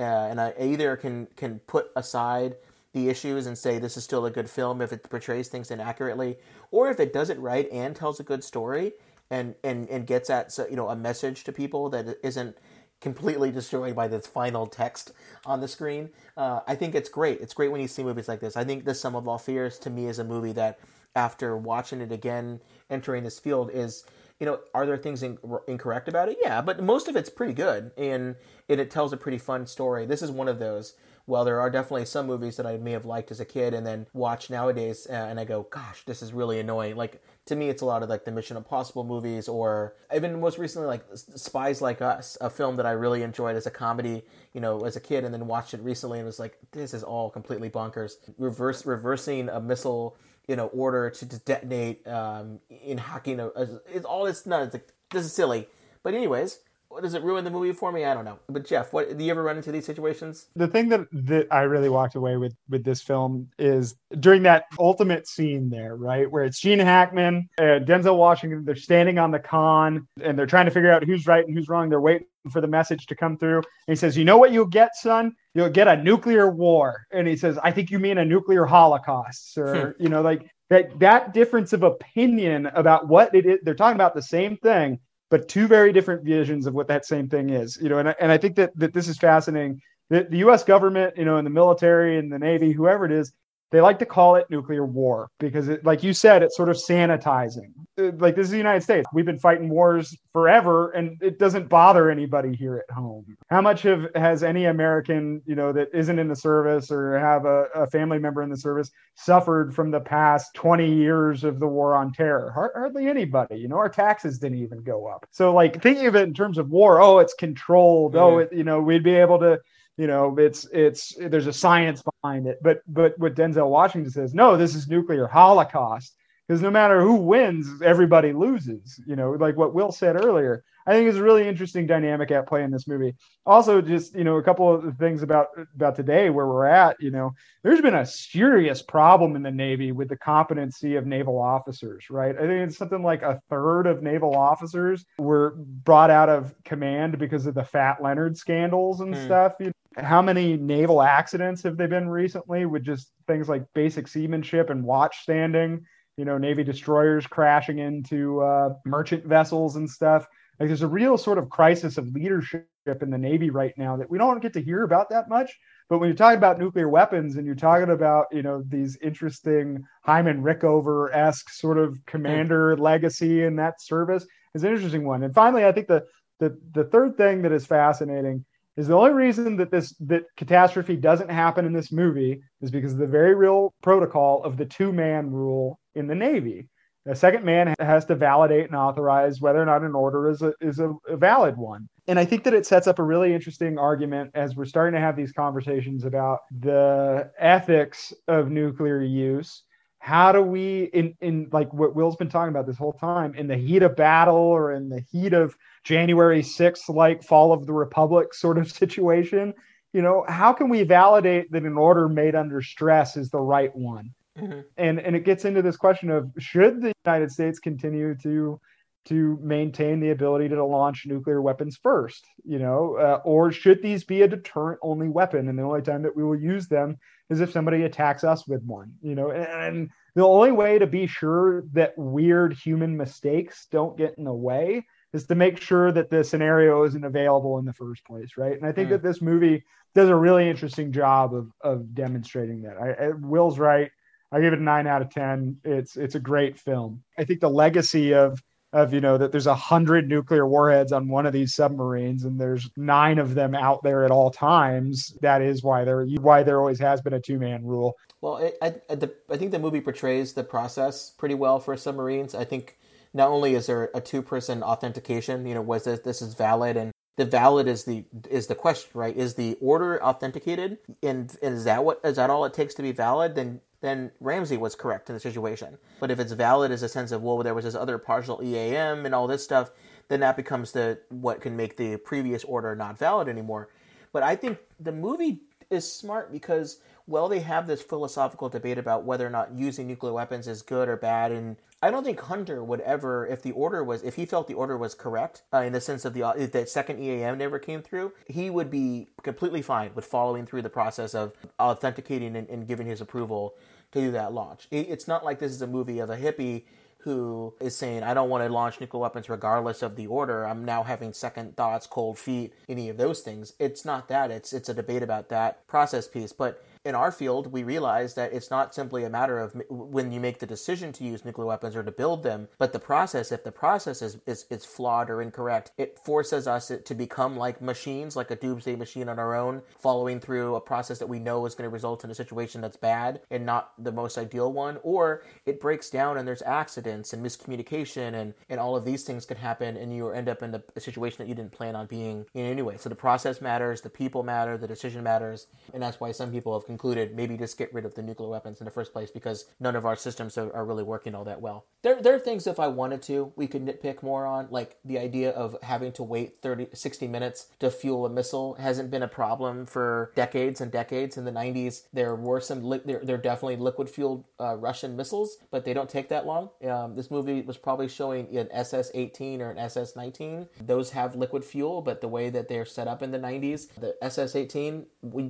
uh, and I either can can put aside the issues and say this is still a good film if it portrays things inaccurately, or if it does it right and tells a good story and and and gets at you know a message to people that isn't completely destroyed by this final text on the screen. Uh, I think it's great. It's great when you see movies like this. I think The Sum of All Fears to me is a movie that, after watching it again, entering this field, is you know, are there things in, incorrect about it? Yeah, but most of it's pretty good, and it, it tells a pretty fun story. This is one of those. Well, there are definitely some movies that I may have liked as a kid and then watch nowadays, uh, and I go, "Gosh, this is really annoying." Like to me, it's a lot of like the Mission Impossible movies, or even most recently, like Spies Like Us, a film that I really enjoyed as a comedy, you know, as a kid, and then watched it recently and was like, "This is all completely bonkers." Reverse reversing a missile you know, order to, to detonate um, in hacking. A, a, it's all not. It's like, this is silly. But anyways, does it ruin the movie for me? I don't know. But Jeff, what do you ever run into these situations? The thing that that I really walked away with with this film is during that ultimate scene there, right, where it's Gene Hackman and Denzel Washington. They're standing on the con and they're trying to figure out who's right and who's wrong. They're waiting for the message to come through. And he says, "You know what you'll get, son? You'll get a nuclear war." And he says, "I think you mean a nuclear holocaust, hmm. or you know, like." That, that difference of opinion about what it is, they're talking about the same thing, but two very different visions of what that same thing is you know and I, and I think that that this is fascinating that the US government you know and the military and the navy whoever it is they like to call it nuclear war because it, like you said it's sort of sanitizing. Uh, like this is the united states. We've been fighting wars forever and it doesn't bother anybody here at home. How much of has any american you know that isn't in the service or have a, a family member in the service suffered from the past 20 years of the war on terror? Har- hardly anybody you know our taxes didn't even go up. So like thinking of it in terms of war oh it's controlled. Oh Mhm. it, you know we'd be able to you know it's it's there's a science behind it. But but what denzel washington says no this is nuclear holocaust. Because no matter who wins everybody loses you know like what will said earlier i think is a really interesting dynamic at play in this movie. Also just you know a couple of things about about today where we're at you know there's been a serious problem in the navy with the competency of naval officers right? I think it's something like a third of naval officers were brought out of command because of the fat leonard scandals and Hmm. stuff you know, how many naval accidents have they been recently with just things like basic seamanship and watch standing you know navy destroyers crashing into uh, merchant vessels and stuff like there's a real sort of crisis of leadership in the navy right now that we don't get to hear about that much. But when you're talking about nuclear weapons and you're talking about you know these interesting hyman rickover-esque sort of commander mm. legacy in that service is an interesting one. And finally i think the the, the third thing that is fascinating is the only reason that this that catastrophe doesn't happen in this movie is because of the very real protocol of the two man rule in the navy the second man has to validate and authorize whether or not an order is a is a, a valid one. And i think that it sets up a really interesting argument as we're starting to have these conversations about the ethics of nuclear use. How do we in in like what will's been talking about this whole time in the heat of battle or in the heat of january 6th like fall of the republic sort of situation you know how can we validate that an order made under stress is the right one Mhm. and and it gets into this question of should the united states continue to to maintain the ability to launch nuclear weapons first you know uh, or should these be a deterrent only weapon and the only time that we will use them is if somebody attacks us with one you know and, and the only way to be sure that weird human mistakes don't get in the way is to make sure that the scenario isn't available in the first place right and i think Mm. that this movie does a really interesting job of of demonstrating that I, I will's right I give it a nine out of ten. It's it's a great film. I think the legacy of of you know that there's a hundred nuclear warheads on one of these submarines and there's nine of them out there at all times. That is why there why there always has been a two man rule. Well, it, I, I, the, I think the movie portrays the process pretty well for submarines. I think not only is there a two person authentication, you know, was this this is valid and the valid is the is the question, right? Is the order authenticated, and, and is that what is that all it takes to be valid? Then then Ramsey was correct in the situation. But if it's valid as a sense of well, there was this other partial EAM and all this stuff, then that becomes the what can make the previous order not valid anymore. But I think the movie is smart because well, they have this philosophical debate about whether or not using nuclear weapons is good or bad, and I don't think Hunter would ever, if the order was, if he felt the order was correct, uh, in the sense of the if that second EAM never came through, he would be completely fine with following through the process of authenticating and, and giving his approval to do that launch. It, it's not like this is a movie of a hippie who is saying, I don't want to launch nuclear weapons regardless of the order. I'm now having second thoughts, cold feet, any of those things. It's not that. It's it's a debate about that process piece. But in our field, we realize that it's not simply a matter of when you make the decision to use nuclear weapons or to build them, but the process, if the process is, is, is flawed or incorrect, it forces us to become like machines, like a doomsday machine on our own, following through a process that we know is going to result in a situation that's bad and not the most ideal one, or it breaks down and there's accidents and miscommunication and, and all of these things could happen and you end up in the, a situation that you didn't plan on being in anyway. So the process matters, the people matter, the decision matters, and that's why some people have maybe just get rid of the nuclear weapons in the first place because none of our systems are, are really working all that well. There, there are things if I wanted to, we could nitpick more on, like the idea of having to wait 30, 60 minutes to fuel a missile hasn't been a problem for decades and decades. In the 90s, there were some, li- there, there definitely liquid fueled uh, Russian missiles, but they don't take that long. Um, this movie was probably showing an SS 18 or an SS 19. Those have liquid fuel, but the way that they're set up in the 90s, the SS 18,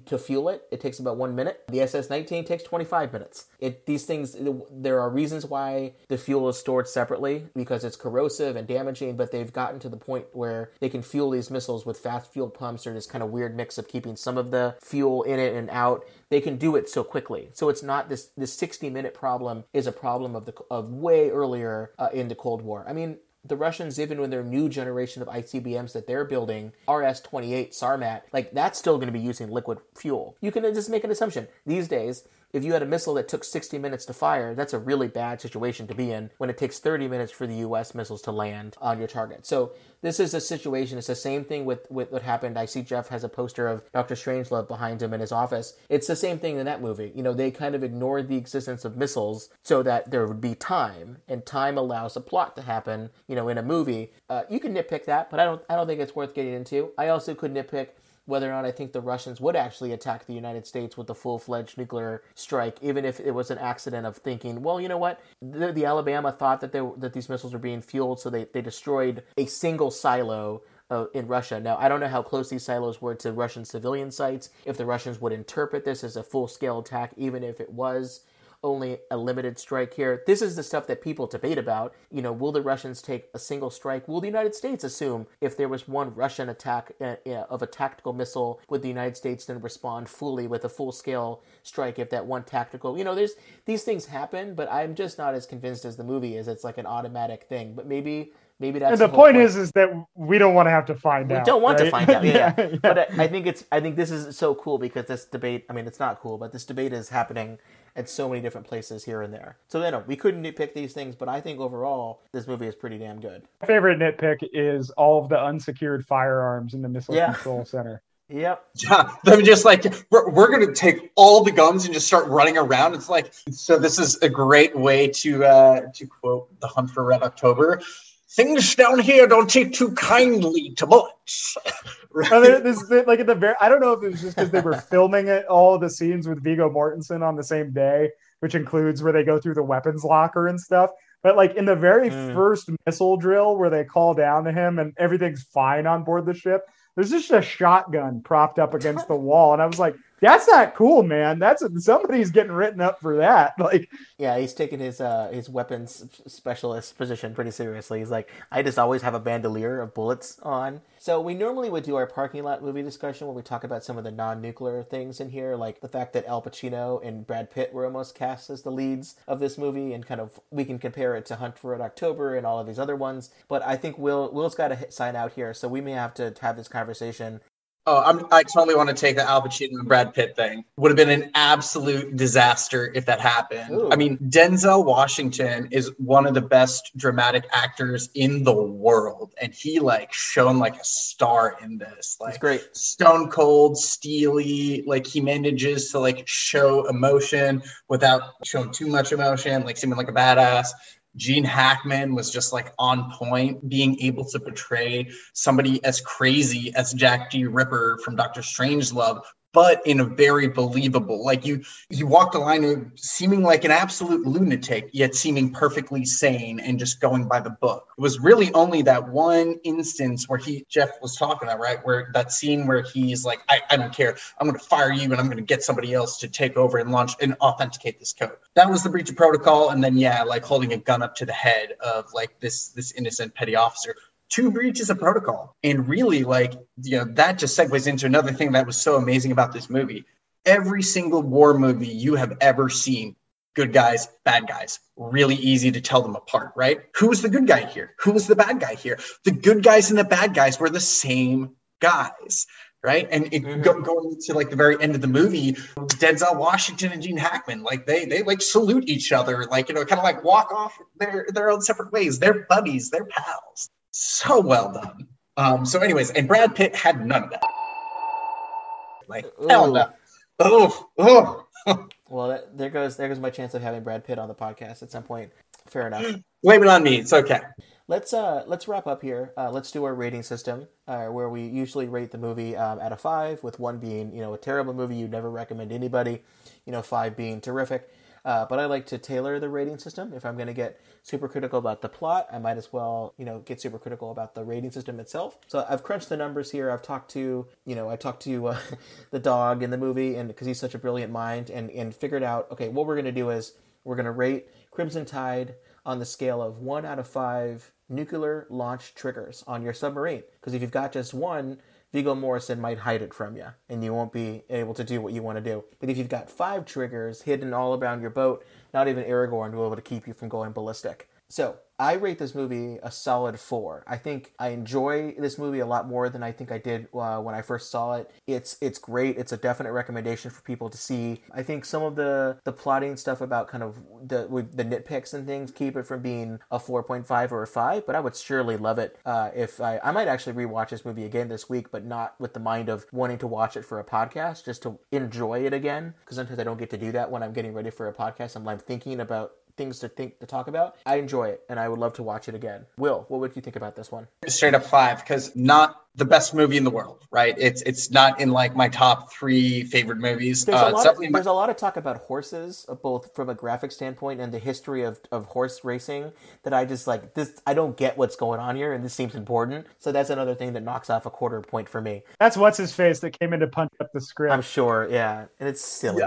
to fuel it, it takes about one minute. The SS-19 takes 25 minutes. It these things there are reasons why the fuel is stored separately because it's corrosive and damaging, but they've gotten to the point where they can fuel these missiles with fast fuel pumps or this kind of weird mix of keeping some of the fuel in it and out. They can do it so quickly. So it's not this this 60 minute problem is a problem of the of way earlier uh, in the Cold War. I mean, the Russians, even with their new generation of ICBMs that they're building, RS 28 Sarmat, like that's still going to be using liquid fuel. You can just make an assumption. These days, if you had a missile that took 60 minutes to fire, that's a really bad situation to be in when it takes 30 minutes for the US missiles to land on your target. So this is a situation. It's the same thing with, with what happened. I see Jeff has a poster of Dr. Strangelove behind him in his office. It's the same thing in that movie. You know, they kind of ignored the existence of missiles so that there would be time, and time allows a plot to happen. You know, in a movie, uh, you can nitpick that, but I don't. I don't think it's worth getting into. I also could nitpick whether or not I think the Russians would actually attack the United States with a full fledged nuclear strike, even if it was an accident of thinking, well, you know what, the, the Alabama thought that they, that these missiles were being fueled, so they, they destroyed a single silo uh, in Russia. Now, I don't know how close these silos were to Russian civilian sites, if the Russians would interpret this as a full scale attack, even if it was only a limited strike here. This is the stuff that people debate about. You know, will the Russians take a single strike? Will the United States assume if there was one Russian attack uh, uh, of a tactical missile, would the United States then respond fully with a full scale strike if that one tactical? You know, there's these things happen, but I'm just not as convinced as the movie is. It's like an automatic thing, but maybe maybe that's and the, the point, point is is that we don't want to have to find we out. We don't want right? to find out. Yeah, yeah, yeah. but I, I think it's I think this is so cool because this debate. I mean, it's not cool, but this debate is happening at so many different places here and there. So you know, we couldn't nitpick these things, but I think overall this movie is pretty damn good. My favorite nitpick is all of the unsecured firearms in the missile Yeah. control center. Yep. Yeah, them just like we're, we're gonna take all the guns and just start running around. It's like so. This is a great way to uh, to quote the Hunt for Red October. Things down here don't take too kindly to bullets. And there- this, this- like at the very, I don't know if it was just because they were filming it, all the scenes with Viggo Mortensen on the same day, which includes where they go through the weapons locker and stuff. But like in the very Mm. first missile drill where they call down to him and everything's fine on board the ship, there's just a shotgun propped up against the wall, and I was like, "That's not cool, man. That's somebody's getting written up for that." Like, Yeah, he's taking his uh, his weapons specialist position pretty seriously. He's like, I just always have a bandolier of bullets on. So we normally would do our parking lot movie discussion where we talk about some of the non-nuclear things in here, like the fact that Al Pacino and Brad Pitt were almost cast as the leads of this movie, and kind of we can compare it to Hunt for Red October and all of these other ones. But I think Will Will's got to sign out here, so we may have to have this conversation Oh, I'm, I totally want to take the Al Pacino and Brad Pitt thing. Would have been an absolute disaster if that happened. Ooh. I mean, Denzel Washington is one of the best dramatic actors in the world, and he like shone like a star in this. Like It's great. stone cold, steely. Like he manages to like show emotion without showing too much emotion, like seeming like a badass. Gene Hackman was just like on point, being able to portray somebody as crazy as Jack D. Ripper from Doctor Strangelove, but in a very believable. Like you, you walked the line of seeming like an absolute lunatic, yet seeming perfectly sane and just going by the book. It was really only that one instance where he, Jeff was talking about, right? Where that scene where he's like, I, I don't care. I'm going to fire you and I'm going to get somebody else to take over and launch and authenticate this code. That was the breach of protocol. And then, yeah, like holding a gun up to the head of like this, this innocent petty officer two breaches of protocol. And really, like, you know, that just segues into another thing that was so amazing about this movie. Every single war movie you have ever seen, good guys, bad guys, really easy to tell them apart, right? Who was the good guy here? Who was the bad guy here? The good guys and the bad guys were the same guys. Right. And it, mm-hmm. go, going to like the very end of the movie, Denzel Washington and Gene Hackman, like they they like salute each other, like you know, kind of like walk off their their own separate ways. They're buddies, they're pals so well done. Um, so, anyways, and Brad Pitt had none of that. Like hell no. Oh, oh. Well, that, there goes there goes my chance of having Brad Pitt on the podcast at some point. Fair enough. Blame it on me. It's okay. Let's uh let's wrap up here. Uh, let's do our rating system, uh, where we usually rate the movie um, out of five, with one being you know a terrible movie you'd never recommend anybody, you know five being terrific. Uh, but I like to tailor the rating system. If I'm going to get super critical about the plot, I might as well, you know, get super critical about the rating system itself. So I've crunched the numbers here. I've talked to, you know, I talked to uh, the dog in the movie, and because he's such a brilliant mind, and and figured out, okay, what we're going to do is we're going to rate Crimson Tide on the scale of one out of five nuclear launch triggers on your submarine. Because if you've got just one, Viggo Mortensen might hide it from you, and you won't be able to do what you want to do. But if you've got five triggers hidden all around your boat, not even Aragorn will be able to keep you from going ballistic. So I rate this movie a solid four. I think I enjoy this movie a lot more than I think I did uh, when I first saw it. It's it's great. It's a definite recommendation for people to see. I think some of the the plotting stuff about kind of the the nitpicks and things keep it from being a four point five or a five. But I would surely love it uh, if I I might actually rewatch this movie again this week, but not with the mind of wanting to watch it for a podcast, just to enjoy it again. Because sometimes I don't get to do that when I'm getting ready for a podcast. I'm like thinking about things to think to talk about. I enjoy it, and I would love to watch it again. Will, what would you think about this one? Straight up five, because not the best movie in the world, right? It's it's not in like my top three favorite movies. There's, Uh, a, lot of, definitely my- there's a lot of talk about horses, uh, both from a graphic standpoint and the history of, of horse racing. That I just like this. I don't get what's going on here, and this seems important. So that's another thing that knocks off a quarter point for me. That's what's his face that came in to punch up the script. I'm sure, yeah, and it's silly.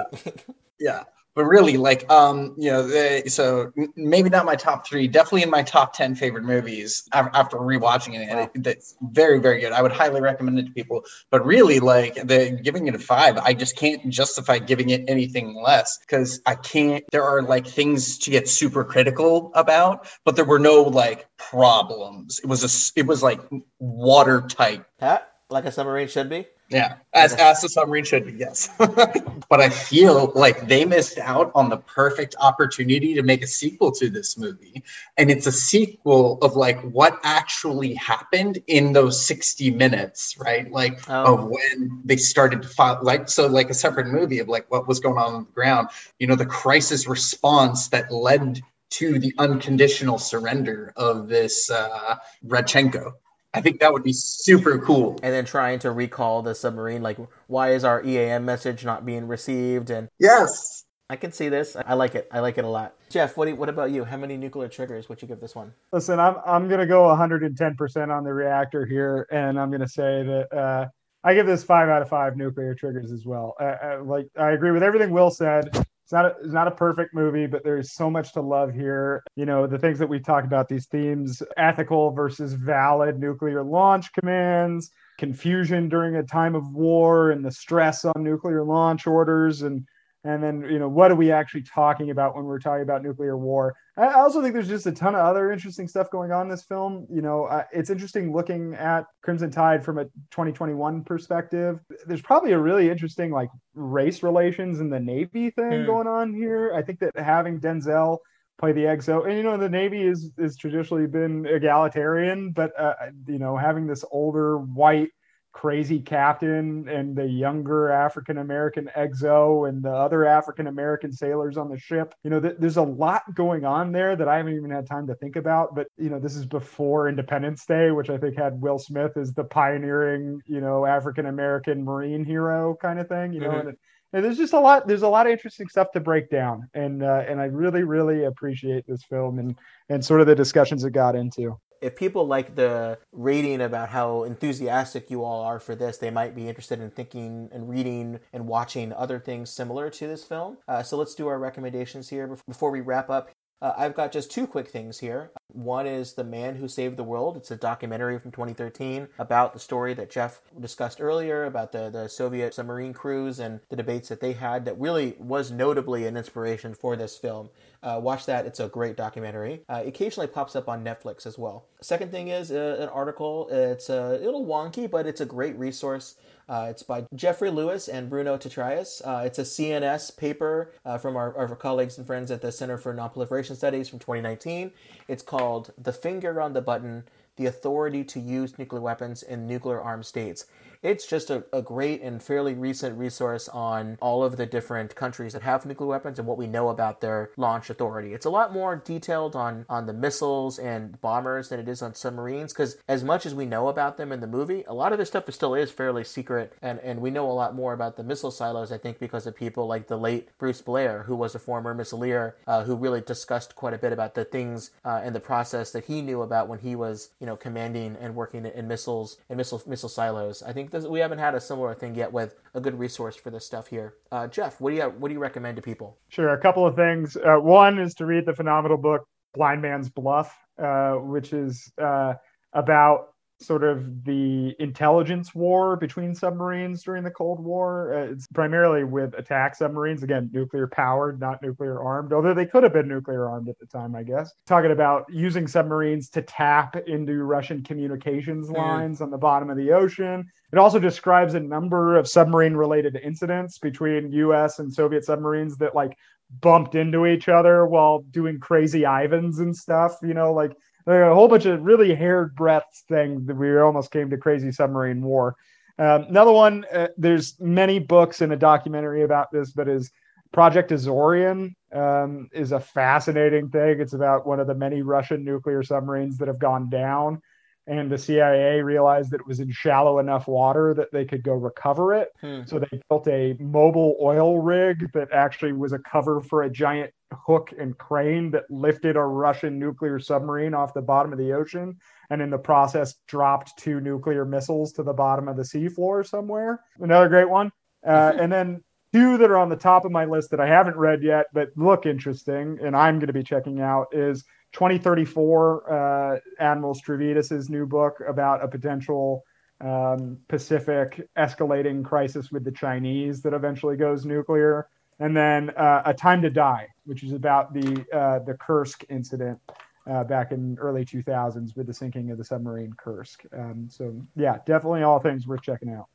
yeah but really like um you know the, so maybe not my top three definitely in my top 10 favorite movies after rewatching it that's very very good. I would highly recommend it to people. But really like the giving it a five i just can't justify giving it anything less because i can't there are like things to get super critical about but there were no like problems. It was a it was like watertight Huh? Like a submarine should be. yeah, as as the submarine should be, yes. but I feel like they missed out on the perfect opportunity to make a sequel to this movie, and it's a sequel of like what actually happened in those sixty minutes, right? Like Oh. of when they started to file, like so, like a separate movie of like what was going on on the ground. You know, the crisis response that led to the unconditional surrender of this uh, Radchenko. I think that would be super cool. And then trying to recall the submarine, like why is our EAM message not being received? And Yes. I can see this. I like it. I like it a lot. Jeff, what you, what about you? How many nuclear triggers would you give this one? Listen, I'm I'm gonna go 110 percent on the reactor here, and I'm gonna say that uh, I give this five out of five nuclear triggers as well. Uh, uh, like I agree with everything Will said. It's not a, it's not a perfect movie, but there's so much to love here. You know the things that we talked about, these themes: ethical versus valid nuclear launch commands, confusion during a time of war, and the stress on nuclear launch orders, and and then you know what are we actually talking about when we're talking about nuclear war? I also think there's just a ton of other interesting stuff going on in this film. You know uh, it's interesting looking at crimson tide from a 2021 perspective. There's probably a really interesting like race relations in the navy thing Hmm. going on here. I think that having denzel play the XO and you know the navy is is traditionally been egalitarian but uh, you know having this older white crazy captain and the younger African American XO and the other African American sailors on the ship. You know, th- there's a lot going on there that I haven't even had time to think about. But, you know, this is before Independence Day, which I think had Will Smith as the pioneering, you know, African American Marine hero kind of thing, you know, Mhm. and, and there's just a lot, there's a lot of interesting stuff to break down. And, uh, and I really, really appreciate this film and, and sort of the discussions it got into. If people like the rating about how enthusiastic you all are for this, they might be interested in thinking and reading and watching other things similar to this film. Uh, so let's do our recommendations here before we wrap up. Uh, I've got just two quick things here. One is The Man Who Saved the World. It's a documentary from 2013 about the story that Jeff discussed earlier about the, the Soviet submarine crews and the debates that they had that really was notably an inspiration for this film. Uh, watch that. It's a great documentary. Uh, occasionally pops up on Netflix as well. Second thing is uh, an article. It's a little wonky, but it's a great resource. Uh, it's by Jeffrey Lewis and Bruno Tertrais. Uh, it's a CNS paper uh, from our, our colleagues and friends at the Center for Nonproliferation Studies from 2019. It's called The Finger on the Button The Authority to Use Nuclear Weapons in Nuclear Armed States. It's just a, a great and fairly recent resource on all of the different countries that have nuclear weapons and what we know about their launch authority. It's a lot more detailed on, on the missiles and bombers than it is on submarines because as much as we know about them in the movie, a lot of this stuff still is fairly secret and, and we know a lot more about the missile silos, I think, because of people like the late Bruce Blair, who was a former missileer, uh, who really discussed quite a bit about the things uh, and the process that he knew about when he was, you know, commanding and working in missiles and missile missile silos. I think this, we haven't had a similar thing yet with a good resource for this stuff here. Uh, Jeff, what do you what do you recommend to people? Sure, a couple of things. Uh, one is to read the phenomenal book Blind Man's Bluff, uh, which is uh, about sort of the intelligence war between submarines during the Cold War. Uh, it's primarily with attack submarines, again, nuclear powered, not nuclear armed, although they could have been nuclear armed at the time, I guess. Talking about using submarines to tap into Russian communications mm. lines mm. on the bottom of the ocean. It also describes a number of submarine related incidents between US and Soviet submarines that like bumped into each other while doing crazy Ivans and stuff, you know, like a whole bunch of really haired breadth thing that we almost came to crazy submarine war. Um, another one, uh, there's many books and a documentary about this, but is Project Azorian um, is a fascinating thing. It's about one of the many Russian nuclear submarines that have gone down and the CIA realized that it was in shallow enough water that they could go recover it. Hmm. So they built a mobile oil rig that actually was a cover for a giant hook and crane that lifted a Russian nuclear submarine off the bottom of the ocean and in the process dropped two nuclear missiles to the bottom of the seafloor somewhere. Another great one. Uh, and then two that are on the top of my list that I haven't read yet but look interesting and I'm going to be checking out is 2034, uh, Admiral Stavridis' new book about a potential um, Pacific escalating crisis with the Chinese that eventually goes nuclear, and then uh, A Time to Die, which is about the uh, the Kursk incident uh, back in early 2000s with the sinking of the submarine Kursk. Um, so yeah, definitely all things worth checking out.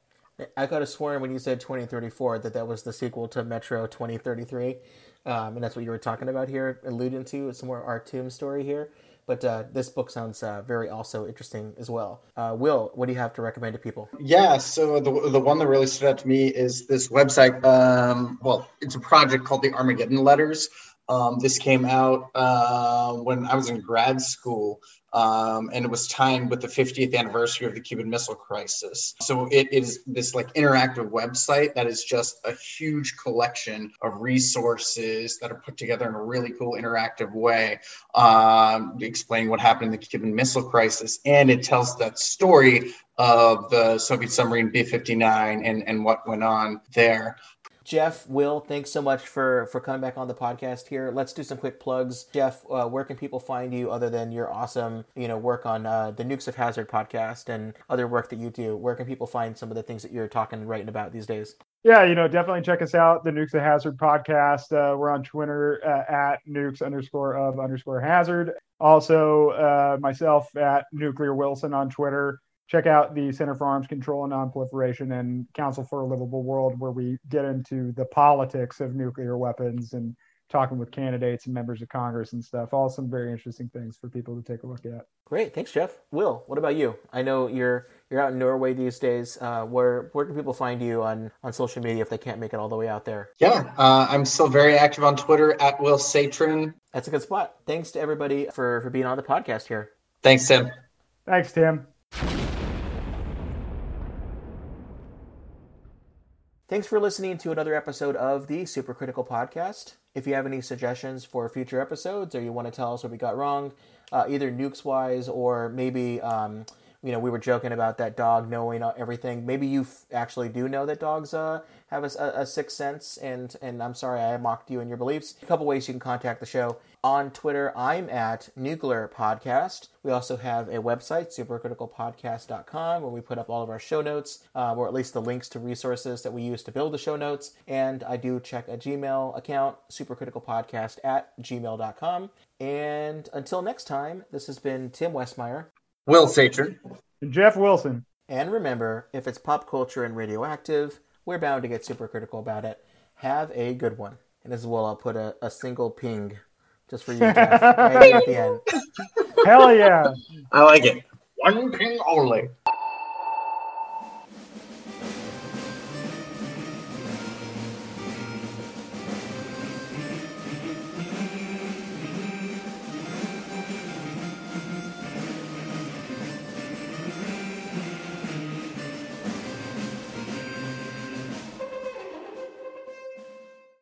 I could have sworn when you said 2034 that that was the sequel to Metro 2033 um, and that's what you were talking about here, alluding to some more Artyom story here. But uh, this book sounds uh, very also interesting as well. Uh, Will, what do you have to recommend to people? Yeah, so the, the one that really stood out to me is this website. Um, well, it's a project called the Armageddon Letters. Um, this came out uh, when I was in grad school, um, and it was timed with the 50th anniversary of the Cuban Missile Crisis. So it is this like interactive website that is just a huge collection of resources that are put together in a really cool interactive way, um, explaining what happened in the Cuban Missile Crisis, and it tells that story of the Soviet submarine B-59 and and what went on there. Jeff, Will, thanks so much for for coming back on the podcast here. Let's do some quick plugs. Jeff, uh, where can people find you other than your awesome, you know, work on uh, the Nukes of Hazard podcast and other work that you do? Where can people find some of the things that you're talking and writing about these days? Yeah, you know, definitely check us out, the Nukes of Hazard podcast. Uh, we're on Twitter uh, at nukes underscore of underscore hazard. Also, uh, myself at Nuclear Wilson on Twitter check out the Center for Arms Control and Nonproliferation and Council for a Livable World, where we get into the politics of nuclear weapons and talking with candidates and members of Congress and stuff. All some very interesting things for people to take a look at. Great, thanks, Jeff. Will, what about you? I know you're you're out in Norway these days. Uh, where where can people find you on on social media if they can't make it all the way out there? Yeah, uh, I'm still very active on Twitter at Will Saetren. That's a good spot. Thanks to everybody for for being on the podcast here. Thanks, Tim. Thanks, Tim. Thanks for listening to another episode of the Supercritical Podcast. If you have any suggestions for future episodes or you want to tell us what we got wrong, uh, either nukes wise or maybe, um, you know, we were joking about that dog knowing everything. Maybe you f- actually do know that dogs uh, have a, a, sixth sense, and, and I'm sorry I mocked you and your beliefs. A couple ways you can contact the show. On Twitter, I'm at Nuclear Podcast. We also have a website, supercriticalpodcast.com, where we put up all of our show notes, uh, or at least the links to resources that we use to build the show notes. And I do check a Gmail account, supercriticalpodcast at gmail.com. And until next time, this has been Tim Westmyer, Will Saetren, and Jeff Wilson. And remember, if it's pop culture and radioactive, we're bound to get supercritical about it. Have a good one. And as well, I'll put a, a single ping just for you, Jeff, right at the end. Hell yeah. I like it. One ping only.